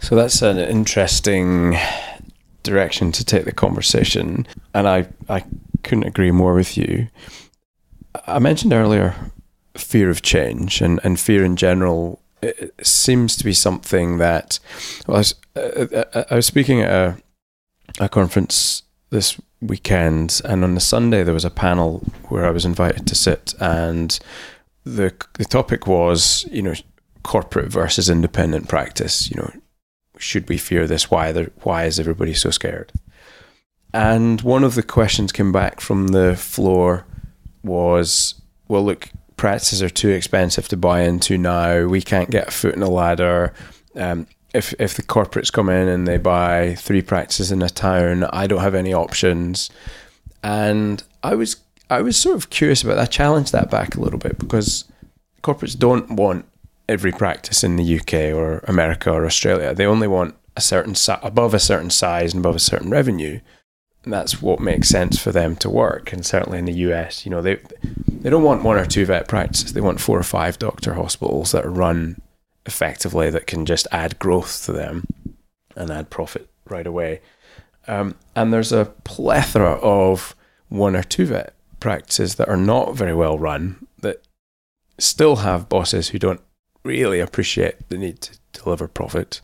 So that's an interesting direction to take the conversation. And I, I couldn't agree more with you. I mentioned earlier fear of change and, and fear in general it seems to be something that well, I, was, uh, uh I was speaking at a, a conference this weekend, and on the Sunday there was a panel where I was invited to sit, and the the topic was you know corporate versus independent practice. You know, should we fear this? Why there, Why is everybody so scared? And one of the questions came back from the floor was, well, look, practices are too expensive to buy into now. We can't get a foot in the ladder. Um, if if the corporates come in and they buy three practices in a town, I don't have any options. And I was I was sort of curious about that. I challenged that back a little bit because corporates don't want every practice in the UK or America or Australia. They only want a certain si- above a certain size and above a certain revenue. And that's what makes sense for them to work. And certainly in the US, you know, they they don't want one or two vet practices. They want four or five doctor hospitals that are run effectively that can just add growth to them and add profit right away. Um, and there's a plethora of one or two vet practices that are not very well run that still have bosses who don't really appreciate the need to deliver profit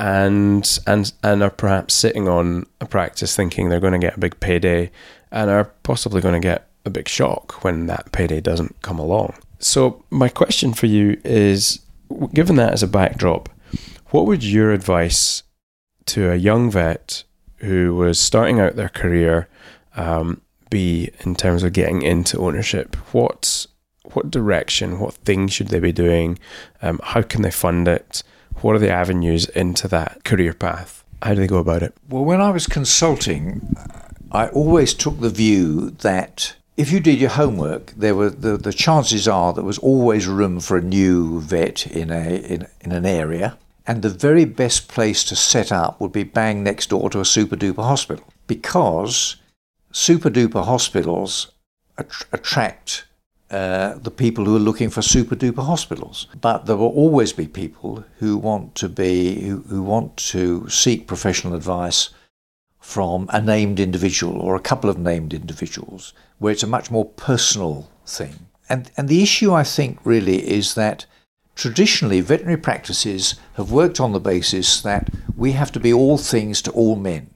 and and and are perhaps sitting on a practice thinking they're going to get a big payday and are possibly going to get a big shock when that payday doesn't come along. So my question for you is given that as a backdrop, what would your advice to a young vet who was starting out their career um, be in terms of getting into ownership? What what direction, what things should they be doing? Um, how can they fund it? What are the avenues into that career path? How do they go about it? Well, when I was consulting, I always took the view that if you did your homework, there were the, the chances are there was always room for a new vet in a in, in an area, and the very best place to set up would be bang next door to a super duper hospital because super duper hospitals att- attract uh, the people who are looking for super duper hospitals. But there will always be people who want to be who, who want to seek professional advice from a named individual or a couple of named individuals where it's a much more personal thing. And, and the issue, I think, really is that traditionally veterinary practices have worked on the basis that we have to be all things to all men.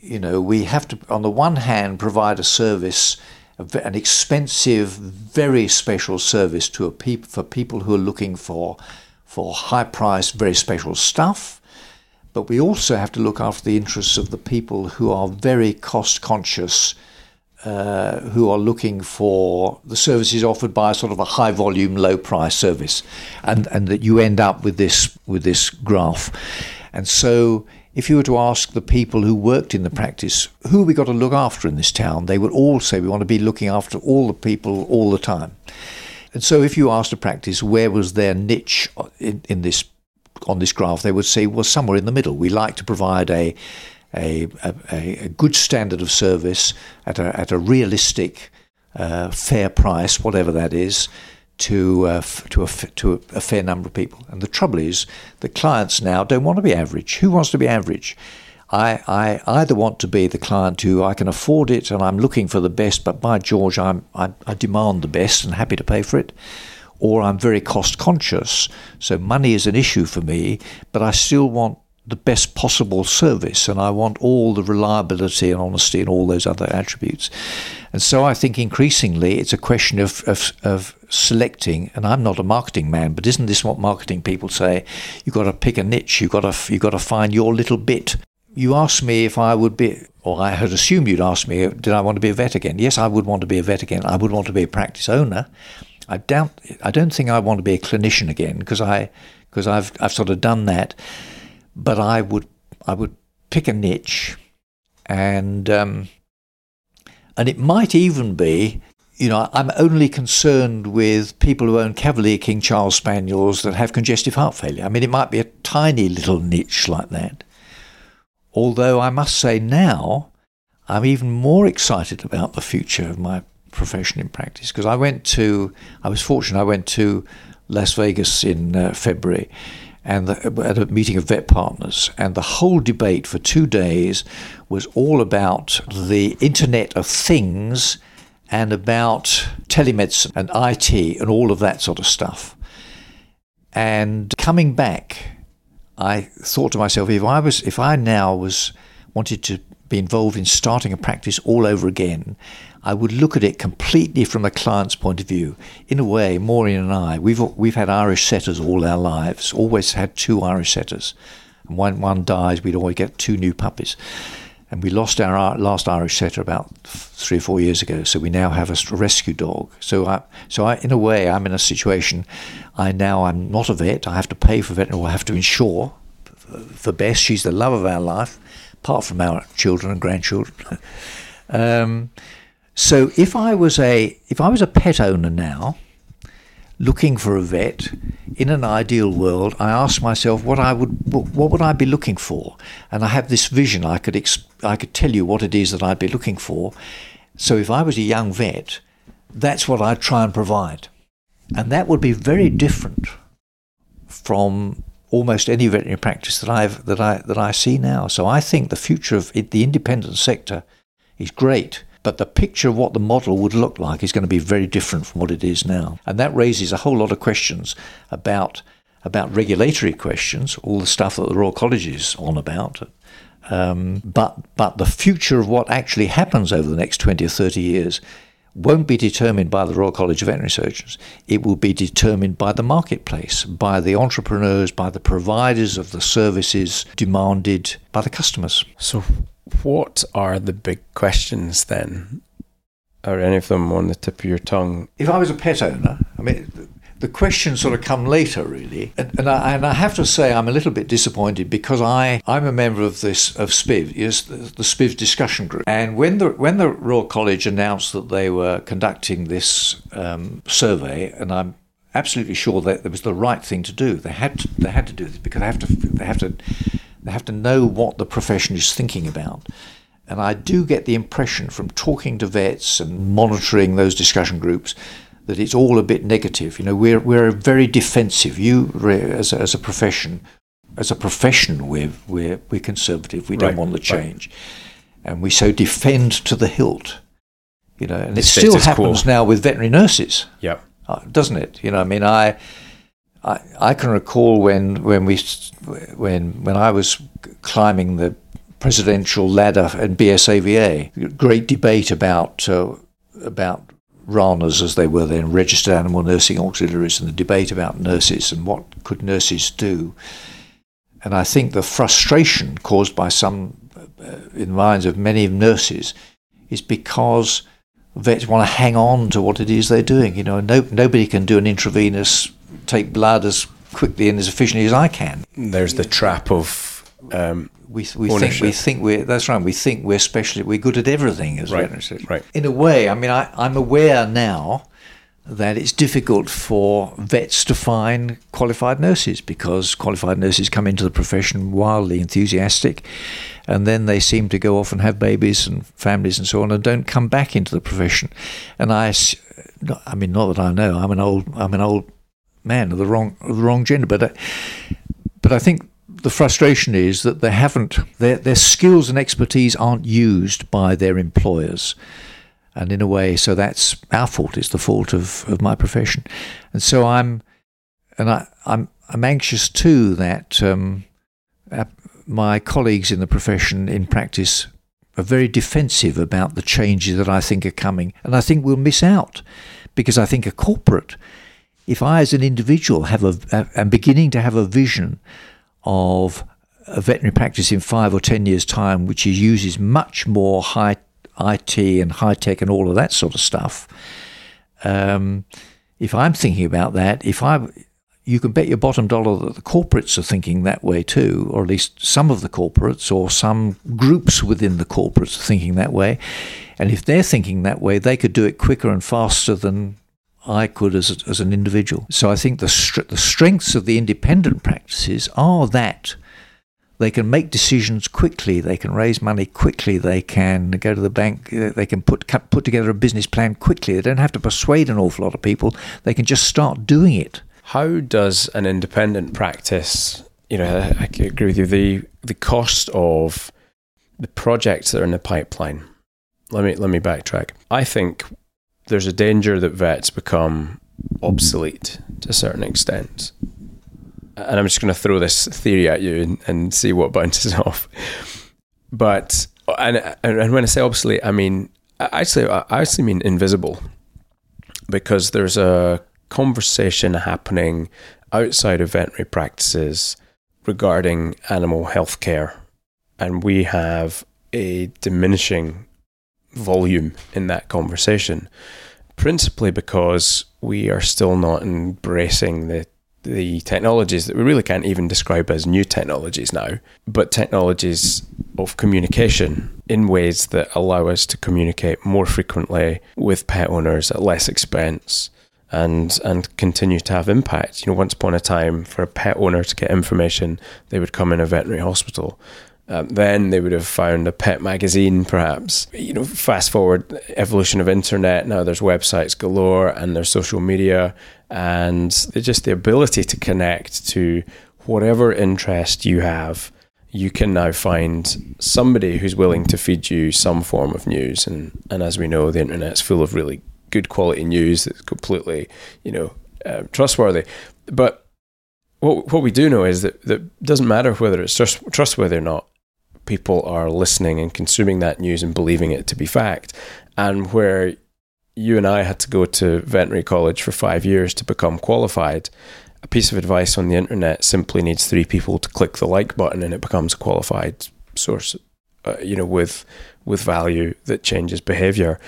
you know, we have to, on the one hand, provide a service, an expensive, very special service to a peop- for people who are looking for for high priced, very special stuff. But we also have to look after the interests of the people who are very cost conscious, uh, who are looking for the services offered by a sort of a high volume, low price service, and and that you end up with this with this graph, and so if you were to ask the people who worked in the practice, who we got to look after in this town, they would all say we want to be looking after all the people all the time. And so if you asked a practice where was their niche in, in this on this graph, they would say, well, somewhere in the middle. We like to provide a a, a, a good standard of service at a, at a realistic, uh, fair price, whatever that is, to uh, f- to a f- to a, fair number of people. And the trouble is, the clients now don't want to be average. Who wants to be average? I, I either want to be the client who I can afford it and I'm looking for the best, but by George, I'm, I, I demand the best and happy to pay for it, or I'm very cost conscious, so money is an issue for me, but I still want the best possible service and I want all the reliability and honesty and all those other attributes. And so I think increasingly it's a question of, of, of selecting, and I'm not a marketing man, but isn't this what marketing people say? You've got to pick a niche, you've got to, you've got to find your little bit. You asked me if I would be, or I had assumed you'd ask me, did I want to be a vet again? Yes, I would want to be a vet again. I would want to be a practice owner. I doubt, I don't think I want to be a clinician again because I, because I've, I've sort of done that but I would I would pick a niche, and um, and it might even be, you know, I'm only concerned with people who own Cavalier King Charles Spaniels that have congestive heart failure. I mean, it might be a tiny little niche like that. Although I must say now, I'm even more excited about the future of my profession in practice because I went to, I was fortunate, I went to Las Vegas in uh, February and the, at a meeting of vet partners, and the whole debate for two days was all about the Internet of Things and about telemedicine and IT and all of that sort of stuff. And coming back, I thought to myself, if I was, if I now was wanted to be involved in starting a practice all over again, I would look at it completely from the client's point of view. In a way, Maureen and I, we've we've had Irish setters all our lives. Always had two Irish setters, and when one dies, we'd always get two new puppies. And we lost our last Irish setter about three or four years ago, so we now have a rescue dog. So, I, so I, in a way, I'm in a situation. I now I'm not a vet. I have to pay for vet, or I have to insure for Bess. She's the love of our life, apart from our children and grandchildren. um, so if I was a if I was a pet owner now, looking for a vet in an ideal world, I ask myself what I would what would I be looking for, and I have this vision. I could I could tell you what it is that I'd be looking for. So if I was a young vet, that's what I'd try and provide, and that would be very different from almost any veterinary practice that I've that I that I see now. So I think the future of the independent sector is great but the picture of what the model would look like is going to be very different from what it is now. And that raises a whole lot of questions about, about regulatory questions, all the stuff that the Royal College is on about. Um, but, but the future of what actually happens over the next 20 or 30 years won't be determined by the Royal College of Veterinary Surgeons. It will be determined by the marketplace, by the entrepreneurs, by the providers of the services demanded by the customers. So, what are the big questions then? Are any of them on the tip of your tongue? If I was a pet owner, I mean, the questions sort of come later, really. And, and, I, and I have to say, I'm a little bit disappointed because I, I'm a member of this of SPIV, yes, the, the SPIV discussion group. And when the when the Royal College announced that they were conducting this um, survey, and I'm absolutely sure that it was the right thing to do. They had to, they had to do this because they have to they have to they have to know what the profession is thinking about. And I do get the impression from talking to vets and monitoring those discussion groups that it's all a bit negative. You know, we're, we're very defensive. You, as a, as a profession, as a profession, we're, we're, we're conservative. We don't right, want the change. Right. And we so defend to the hilt. You know, and it still happens now with veterinary nurses. Yep. Uh, doesn't it? You know, I mean, I I, I can recall when when we when when I was climbing the presidential ladder and BSAVA. Great debate about uh, about RANAs as they were then, registered animal nursing auxiliaries, and the debate about nurses and what could nurses do. And I think the frustration caused by some, uh, in the minds of many nurses, is because vets want to hang on to what it is they're doing. You know, no, nobody can do an intravenous, take blood as quickly and as efficiently as I can. There's the trap of um, we, we think we think we're that's right. We think we're specially we're good at everything as right, Right. In a way, I mean, I, I'm aware now that it's difficult for vets to find qualified nurses because qualified nurses come into the profession wildly enthusiastic and then they seem to go off and have babies and families and so on and don't come back into the profession. And I, I mean, not that I know, I'm an old, I'm an old man of the wrong, of the wrong gender, but, I, but I think the frustration is that they haven't, their, their skills and expertise aren't used by their employers. And in a way, so that's our fault. It's the fault of, of my profession. And so I'm, and I, I'm, I'm anxious too that um, my colleagues in the profession in practice are very defensive about the changes that I think are coming. And I think we'll miss out because I think a corporate, if I as an individual have a, am beginning to have a vision of a veterinary practice in five or ten years' time, which uses much more high IT and high tech and all of that sort of stuff. Um, if I'm thinking about that, if I you can bet your bottom dollar that the corporates are thinking that way too, or at least some of the corporates or some groups within the corporates are thinking that way. And if they're thinking that way, they could do it quicker and faster than I could as, a, as an individual. So I think the, the strengths of the independent practices are that they can make decisions quickly, they can raise money quickly, they can go to the bank, uh, they can put put together a business plan quickly. They don't have to persuade an awful lot of people. They can just start doing it. How does an independent practice, you know, I, I agree with you, the the cost of the projects that are in the pipeline. Let me let me backtrack. I think there's a danger that vets become obsolete to a certain extent. And I'm just going to throw this theory at you and, and see what bounces off. But and and when I say obsolete, I mean actually I actually mean invisible, because there's a conversation happening outside of veterinary practices regarding animal health care. And we have a diminishing volume in that conversation, principally because we are still not embracing the the technologies that we really can't even describe as new technologies now, but technologies of communication in ways that allow us to communicate more frequently with pet owners at less expense and and continue to have impact. You know, once upon a time, for a pet owner to get information, they would come in a veterinary hospital. Um, then they would have found a pet magazine, perhaps. You know, fast forward evolution of internet. Now there's websites galore and there's social media, and just the ability to connect to whatever interest you have. You can now find somebody who's willing to feed you some form of news, and and as we know, the internet's full of really good quality news that's completely, you know, uh, trustworthy. But what what we do know is that that doesn't matter whether it's trust, trustworthy or not. People are listening and consuming that news and believing it to be fact. And where you and I had to go to veterinary college for five years to become qualified, a piece of advice on the internet simply needs three people to click the like button and it becomes a qualified source, uh, you know, with with value that changes behavior.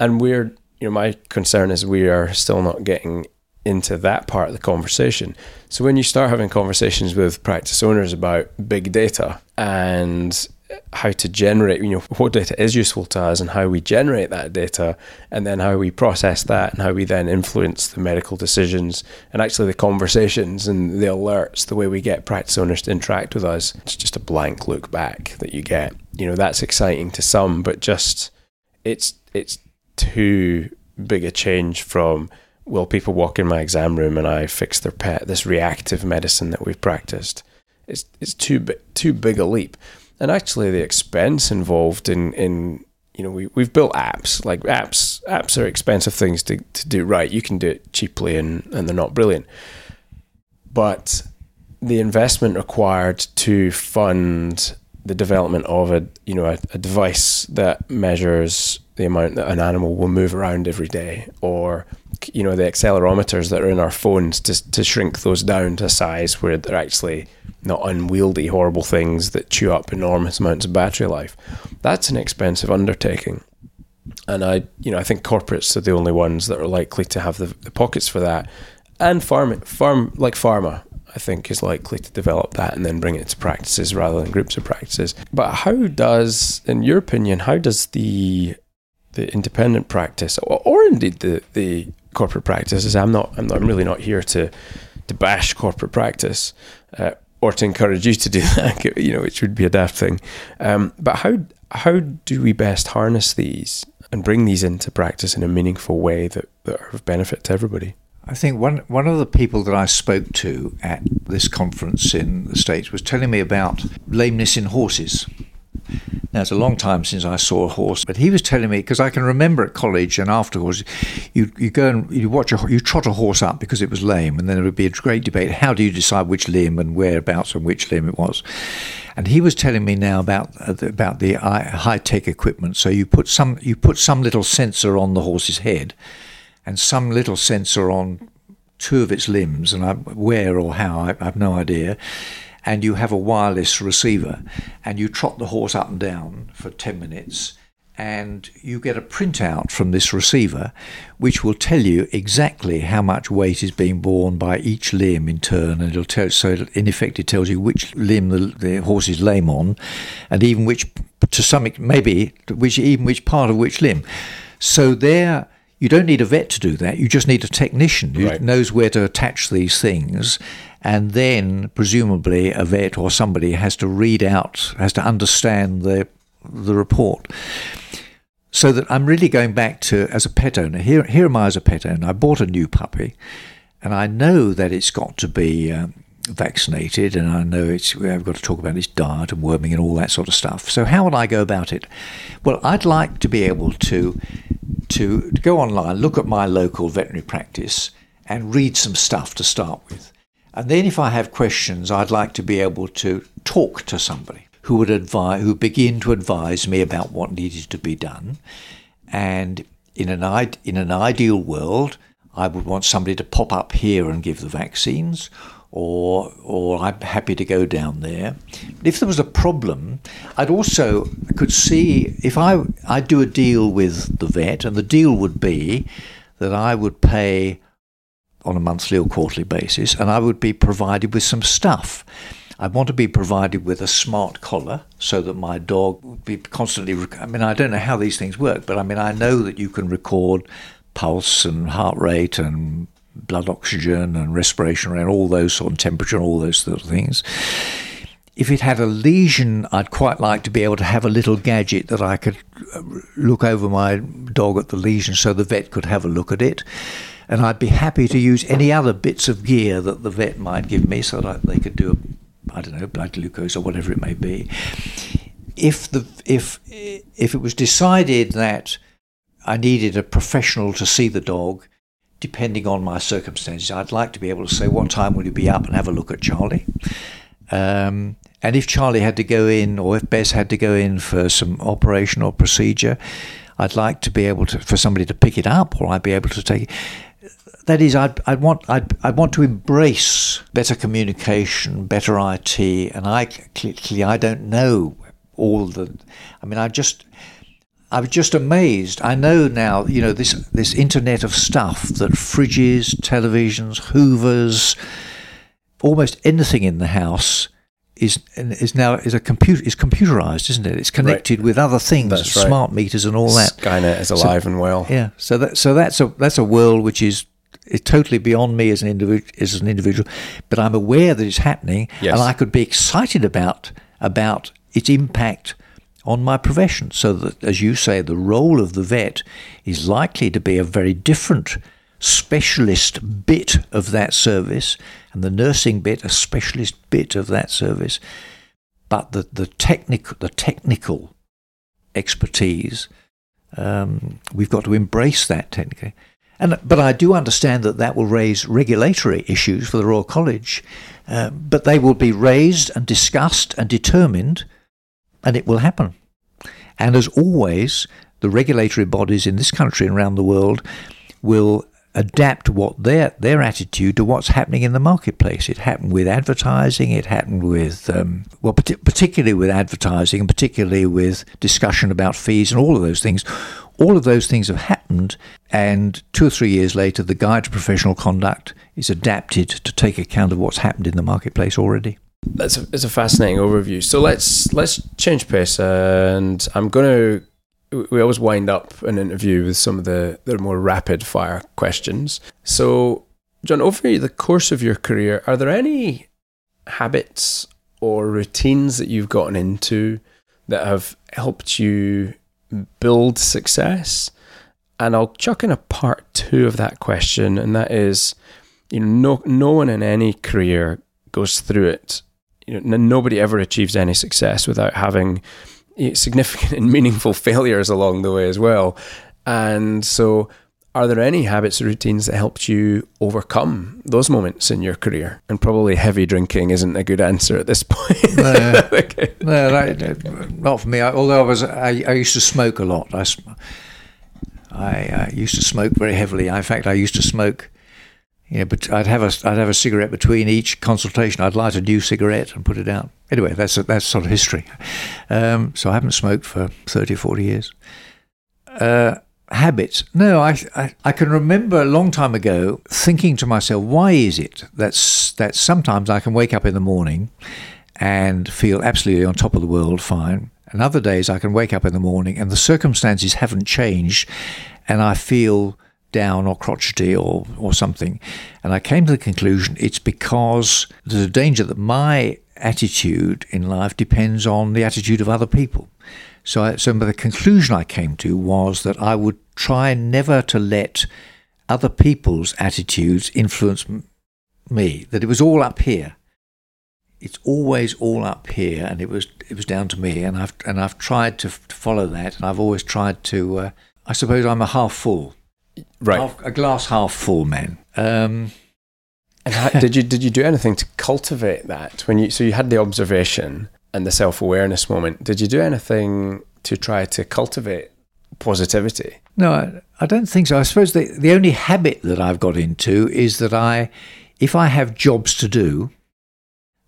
And we're you know, my concern is we are still not getting into that part of the conversation. So when you start having conversations with practice owners about big data and how to generate, you know, what data is useful to us and how we generate that data, and then how we process that and how we then influence the medical decisions and actually the conversations and the alerts, the way we get practice owners to interact with us. It's just a blank look back that you get. You know, that's exciting to some, but just it's it's too big a change from will people walk in my exam room and I fix their pet? This reactive medicine that we've practiced, it's it's too too big a leap. And actually, the expense involved in in you know we we've built apps like apps apps are expensive things to to do right. You can do it cheaply and and they're not brilliant, but the investment required to fund the development of a you know a, a, device that measures the amount that an animal will move around every day, or you know the accelerometers that are in our phones to to shrink those down to size where they're actually not unwieldy, horrible things that chew up enormous amounts of battery life. That's an expensive undertaking, and I you know I think corporates are the only ones that are likely to have the, the pockets for that, and farm farm like pharma I think is likely to develop that and then bring it to practices rather than groups of practices. But how does, in your opinion, how does the the independent practice, or, or indeed the the corporate practices? I'm not, I'm not, I'm really not here to to bash corporate practice. Uh, or to encourage you to do that, you know, which would be a daft thing. Um, but how how do we best harness these and bring these into practice in a meaningful way that, that are of benefit to everybody? I think one one of the people that I spoke to at this conference in the States was telling me about lameness in horses. Now it's a long time since I saw a horse, but he was telling me because I can remember at college and afterwards, you you go and you watch a you trot a horse up because it was lame, and then there would be a great debate. How do you decide which limb and whereabouts and which limb it was? And he was telling me now about uh, about the high tech equipment. So you put some you put some little sensor on the horse's head and some little sensor on two of its limbs, and I, where or how, I, I have no idea. And you have a wireless receiver, and you trot the horse up and down for 10 minutes, and you get a printout from this receiver which will tell you exactly how much weight is being borne by each limb in turn and it'll tell so in effect it tells you which limb the, the horse is lame on and even which to some maybe which even which part of which limb so there you don't need a vet to do that. You just need a technician who right. knows where to attach these things. And then, presumably, a vet or somebody has to read out, has to understand the, the report. So that I'm really going back to as a pet owner. Here, here am I as a pet owner. I bought a new puppy, and I know that it's got to be um, vaccinated, and I know it's we've got to talk about its diet and worming and all that sort of stuff. So how would I go about it? Well, I'd like to be able to to, to go online, look at my local veterinary practice, and read some stuff to start with. And then, if I have questions, I'd like to be able to talk to somebody who would advise, who begin to advise me about what needed to be done. And in an in an ideal world, I would want somebody to pop up here and give the vaccines, or or I'm happy to go down there. If there was a problem, I'd also could see if I I'd do a deal with the vet, and the deal would be that I would pay on a monthly or quarterly basis, and I would be provided with some stuff. I want to be provided with a smart collar so that my dog would be constantly. I mean, I don't know how these things work, but I mean, I know that you can record pulse and heart rate and blood oxygen and respiration and all those sort of temperature and all those sort of things. If it had a lesion, I'd quite like to be able to have a little gadget that I could uh, look over my dog at the lesion so the vet could have a look at it. And I'd be happy to use any other bits of gear that the vet might give me so that they could do a, I don't know, blood glucose or whatever it may be. If the if if it was decided that I needed a professional to see the dog, depending on my circumstances, I'd like to be able to say, what time will you be up and have a look at Charlie? Um, and if Charlie had to go in, or if Bess had to go in for some operation or procedure, I'd like to be able to for somebody to pick it up, or I'd be able to take it. That is, I'd, I'd want I'd, I'd want to embrace better communication, better IT, and I clearly I don't know all the. I mean, I just I was just amazed. I know now, you know, this this internet of stuff that fridges, televisions, hoovers, almost anything in the house is is now is a computer is computerized, isn't it? It's connected right. with other things, that's smart meters and all that. Skynet is alive so, and well. Yeah. So that so that's a that's a world which is is totally beyond me as an individual as an individual, but I'm aware that it's happening, yes. and I could be excited about about its impact on my profession. So that, as you say, the role of the vet is likely to be a very different specialist bit of that service, and the nursing bit a specialist bit of that service. But the the technical the technical expertise, um, we've got to embrace that technically. And, but I do understand that that will raise regulatory issues for the Royal College, uh, but they will be raised and discussed and determined and it will happen. And as always, the regulatory bodies in this country and around the world will adapt what their their attitude to what's happening in the marketplace. It happened with advertising. It happened with um, well, particularly with advertising, and particularly with discussion about fees and all of those things. All of those things have happened, and two or three years later, the Guide to Professional Conduct is adapted to take account of what's happened in the marketplace already. That's a, a fascinating overview. So let's let's change pace, and I'm going to we always wind up an interview with some of the, the more rapid fire questions. So, John, over the course of your career, are there any habits or routines that you've gotten into that have helped you build success? And I'll chuck in a part two of that question, and that is, you know, no, no one in any career goes through it. You know, nobody ever achieves any success without having eh, significant and meaningful failures along the way as well. And so, are there any habits or routines that helped you overcome those moments in your career? And probably heavy drinking isn't a good answer at this point. no, okay. no that, not for me. although I was, I, I, used to smoke a lot. I, I, I used to smoke very heavily. In fact, I used to smoke yeah, but I'd have a I'd have a cigarette between each consultation. I'd light a new cigarette and put it out. Anyway, that's a, that's sort of history. Um, so I haven't smoked for 30, 40 years. Uh, habits? No, I, I, I can remember a long time ago thinking to myself, why is it that that sometimes I can wake up in the morning and feel absolutely on top of the world, fine, and other days I can wake up in the morning and the circumstances haven't changed, and I feel down or crotchety or, or something. And I came to the conclusion it's because there's a danger that my attitude in life depends on the attitude of other people. So, I, so the conclusion I came to was that I would try never to let other people's attitudes influence me. That it was all up here. It's always all up here, and it was it was down to me. And I've and I've tried to, to follow that, and I've always tried to. Uh, I suppose I'm a half full, right, half, a glass half full man. Um, and how, did you did you do anything to cultivate that when you so you had the observation and the self awareness moment? Did you do anything to try to cultivate positivity? No, I, I don't think so. I suppose the the only habit that I've got into is that I, if I have jobs to do,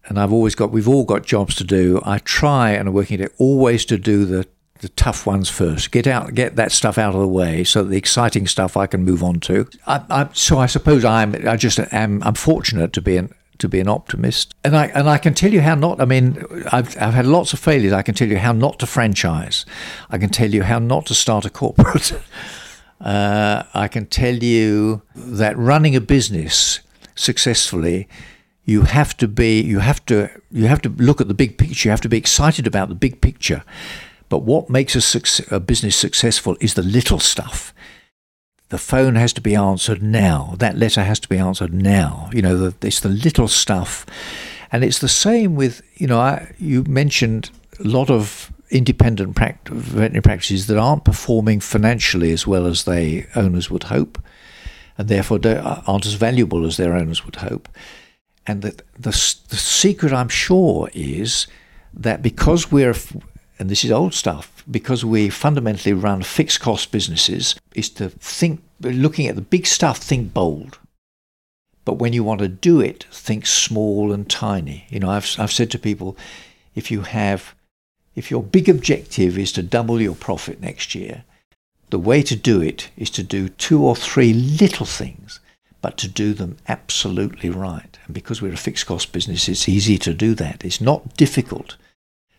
and I've always got, we've all got jobs to do. I try and I'm working it always to do the the tough ones first. Get out, get that stuff out of the way, so the exciting stuff I can move on to. I, I, so I suppose I'm. I just am. I'm fortunate to be an to be an optimist, and I and I can tell you how not. I mean, I've I've had lots of failures. I can tell you how not to franchise. I can tell you how not to start a corporate. uh, I can tell you that running a business successfully you have to be you have to you have to look at the big picture you have to be excited about the big picture but what makes a, success, a business successful is the little stuff. The phone has to be answered now. That letter has to be answered now. You know, the, it's the little stuff. And it's the same with, you know, I, you mentioned a lot of independent pract- veterinary practices that aren't performing financially as well as they owners would hope, and therefore aren't as valuable as their owners would hope. And the, the, the secret, I'm sure, is that because we're and this is old stuff, because we fundamentally run fixed cost businesses, is to think, looking at the big stuff, think bold. But when you want to do it, think small and tiny. You know, I've, I've said to people, if you have, if your big objective is to double your profit next year, the way to do it is to do two or three little things, but to do them absolutely right. And because we're a fixed cost business, it's easy to do that. It's not difficult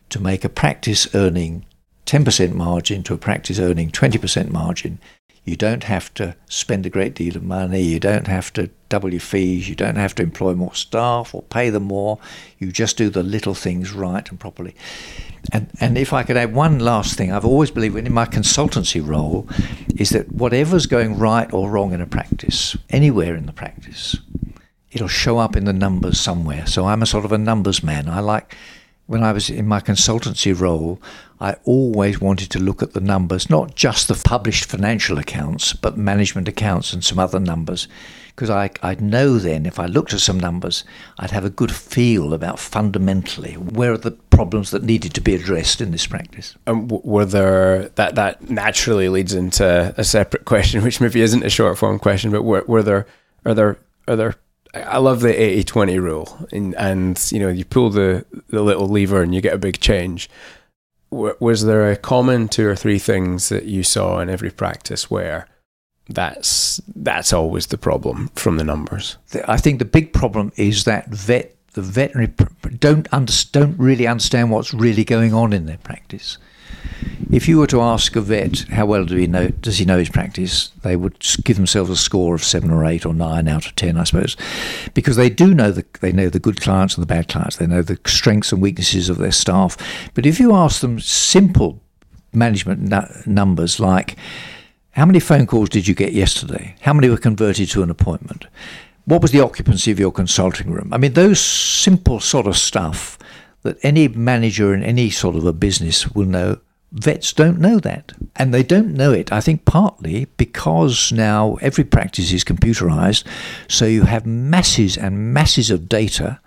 to make a practice earning 10% margin to a practice earning 20% margin. You don't have to spend a great deal of money. You don't have to double your fees. You don't have to employ more staff or pay them more. You just do the little things right and properly. And, and if I could add one last thing, I've always believed in my consultancy role is that whatever's going right or wrong in a practice, anywhere in the practice, it'll show up in the numbers somewhere. So I'm a sort of a numbers man. I like when I was in my consultancy role, I always wanted to look at the numbers, not just the published financial accounts, but management accounts and some other numbers. Because I, I'd know then, if I looked at some numbers, I'd have a good feel about fundamentally where are the problems that needed to be addressed in this practice. And were there, that, that naturally leads into a separate question, which maybe isn't a short form question, but were, were there, are there, are there I love the 80 20 rule. And, and, you know, you pull the, the little lever and you get a big change. W- was there a common two or three things that you saw in every practice where that's that's always the problem from the numbers? I think the big problem is that vet the veterinary don't under, don't really understand what's really going on in their practice if you were to ask a vet how well do he know does he know his practice, they would give themselves a score of seven or eight or nine out of ten, I suppose, because they do know the they know the good clients and the bad clients. They know the strengths and weaknesses of their staff. But if you ask them simple management numbers like how many phone calls did you get yesterday? How many were converted to an appointment? What was the occupancy of your consulting room? I mean, those simple sort of stuff that any manager in any sort of a business will know Vets don't know that. And they don't know it, I think, partly because now every practice is computerized. So you have masses and masses of data,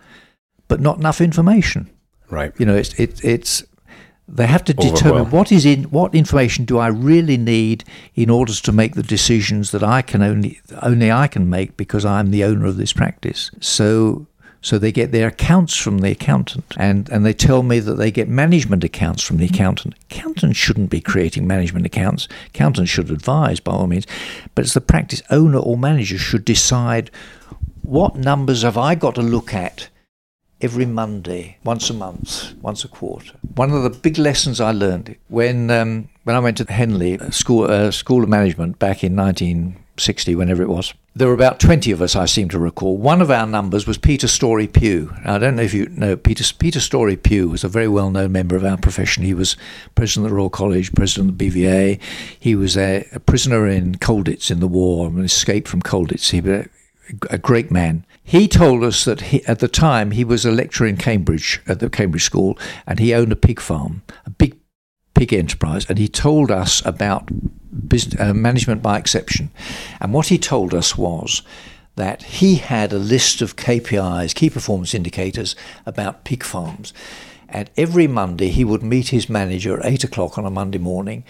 but not enough information. Right. You know, it's, it, it's, they have to determine what is in what information do I really need in order to make the decisions that I can only only I can make because I'm the owner of this practice. So so they get their accounts from the accountant, and, and they tell me that they get management accounts from the accountant. Accountants shouldn't be creating management accounts. Accountants should advise by all means, but it's the practice owner or manager should decide what numbers have I got to look at every Monday, once a month, once a quarter. One of the big lessons I learned when um, when I went to Henley School uh, School of Management back in 1960, whenever it was, there were about 20 of us, I seem to recall. One of our numbers was Peter Storie-Pugh. I don't know if you know Peter, Peter Storie-Pugh was a very well known member of our profession. He was president of the Royal College, president of the BVA. He was a, a prisoner in Colditz in the war and escaped from Colditz. He was a, a great man. He told us that he, at the time he was a lecturer in Cambridge at the Cambridge School and he owned a pig farm, a big pig enterprise. And he told us about business, uh, management by exception. And what he told us was that he had a list of KPIs, key performance indicators, about pig farms. And every Monday he would meet his manager at eight o'clock on a Monday morning.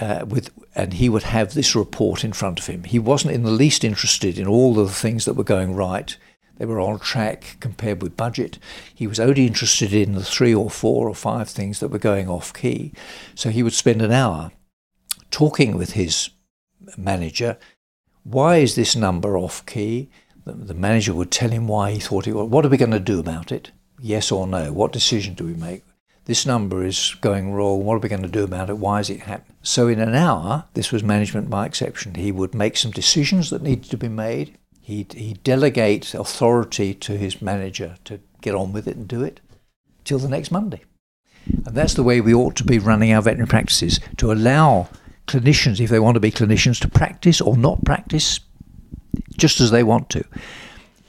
Uh, with and he would have this report in front of him. He wasn't in the least interested in all the things that were going right. They were on track compared with budget. He was only interested in the three or four or five things that were going off key. So he would spend an hour talking with his manager. Why is this number off key? The, manager would tell him why he thought it was. What are we going to do about it? Yes or no? What decision do we make? This number is going wrong. What are we going to do about it? Why is it happening? So, in an hour, this was management by exception. He would make some decisions that needed to be made. He'd, he'd delegate authority to his manager to get on with it and do it till the next Monday. And that's the way we ought to be running our veterinary practices to allow clinicians, if they want to be clinicians, to practice or not practice just as they want to,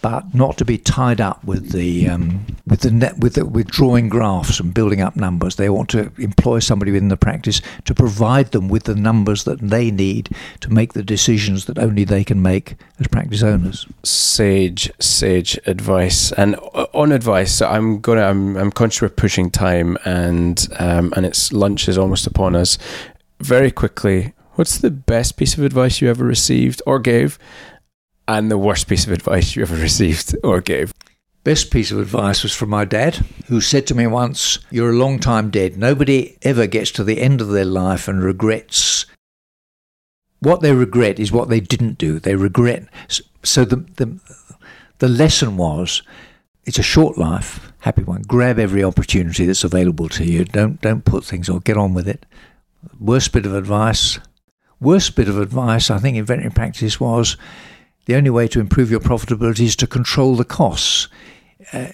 but not to be tied up with the um, with the net, with the, with drawing graphs and building up numbers. They want to employ somebody within the practice to provide them with the numbers that they need to make the decisions that only they can make as practice owners. Sage, sage advice, and on advice. I'm gonna I'm I'm conscious of pushing time, and um, and it's lunch is almost upon us very quickly, what's the best piece of advice you ever received or gave, and the worst piece of advice you ever received or gave? Best piece of advice was from my dad, who said to me once, You're a long time dead. Nobody ever gets to the end of their life and regrets. What they regret is what they didn't do. They regret. So the, the, the lesson was it's a short life, happy one. Grab every opportunity that's available to you. Don't, don't put things or get on with it. Worst bit of advice. Worst bit of advice, I think, in veterinary practice was the only way to improve your profitability is to control the costs. Uh,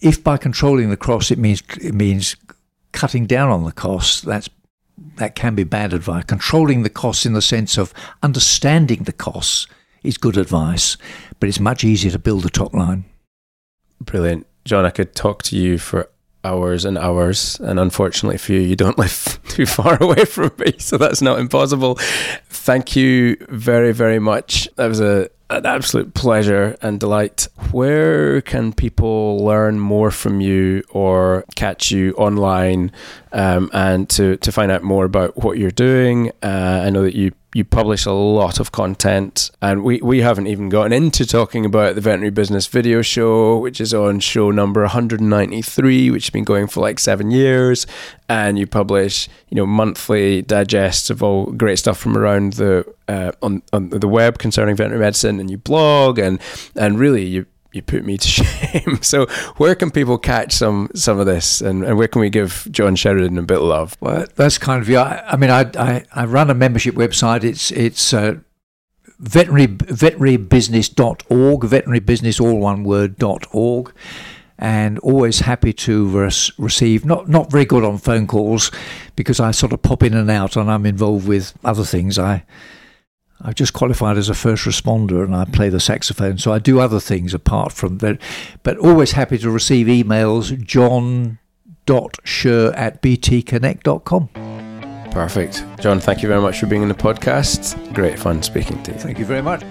if by controlling the costs it means it means cutting down on the costs, that's that can be bad advice. Controlling the costs in the sense of understanding the costs is good advice, but it's much easier to build the top line. Brilliant, John. I could talk to you for hours and hours. And unfortunately for you, you don't live too far away from me, so that's not impossible. Thank you very, very much. That was a an absolute pleasure and delight. Where can people learn more from you or catch you online um, and to, to find out more about what you're doing? Uh, I know that you you publish a lot of content, and we, we haven't even gotten into talking about the Veterinary Business Video Show, which is on show number 193, which has been going for like seven years. And you publish, you know, monthly digests of all great stuff from around the uh, on on the web concerning veterinary medicine, and you blog, and and really you you put me to shame. so where can people catch some some of this, and, and where can we give John Sheridan a bit of love? Well, that's kind of yeah. I, I mean, I, I, I run a membership website. It's it's uh, veterinary veterinarybusiness.org, veterinary all one word dot org. And always happy to res- receive. Not not very good on phone calls because I sort of pop in and out, and I'm involved with other things. I I've just qualified as a first responder and I play the saxophone, so I do other things apart from that. But always happy to receive emails, john.sher at btconnect.com. Perfect. John, thank you very much for being in the podcast. Great fun speaking to you. Thank you very much.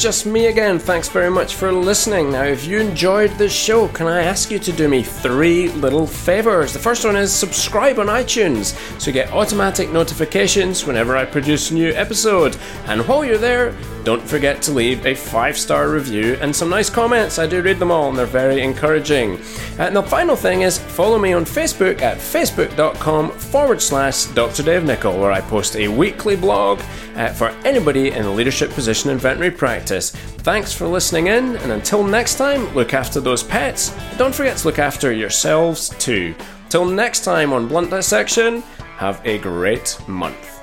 Just me again. Thanks very much for listening. Now, if you enjoyed this show, can I ask you to do me three little favors? The first one is subscribe on iTunes so you get automatic notifications whenever I produce a new episode. And while you're there, don't forget to leave a five star review and some nice comments. I do read them all and they're very encouraging. And the final thing is follow me on Facebook at facebook.com forward slash Dr. Dave where I post a weekly blog uh, for anybody in a leadership position in veterinary practice. Thanks for listening in, and until next time, look after those pets. Don't forget to look after yourselves too. Till next time on Blunt Dissection, have a great month.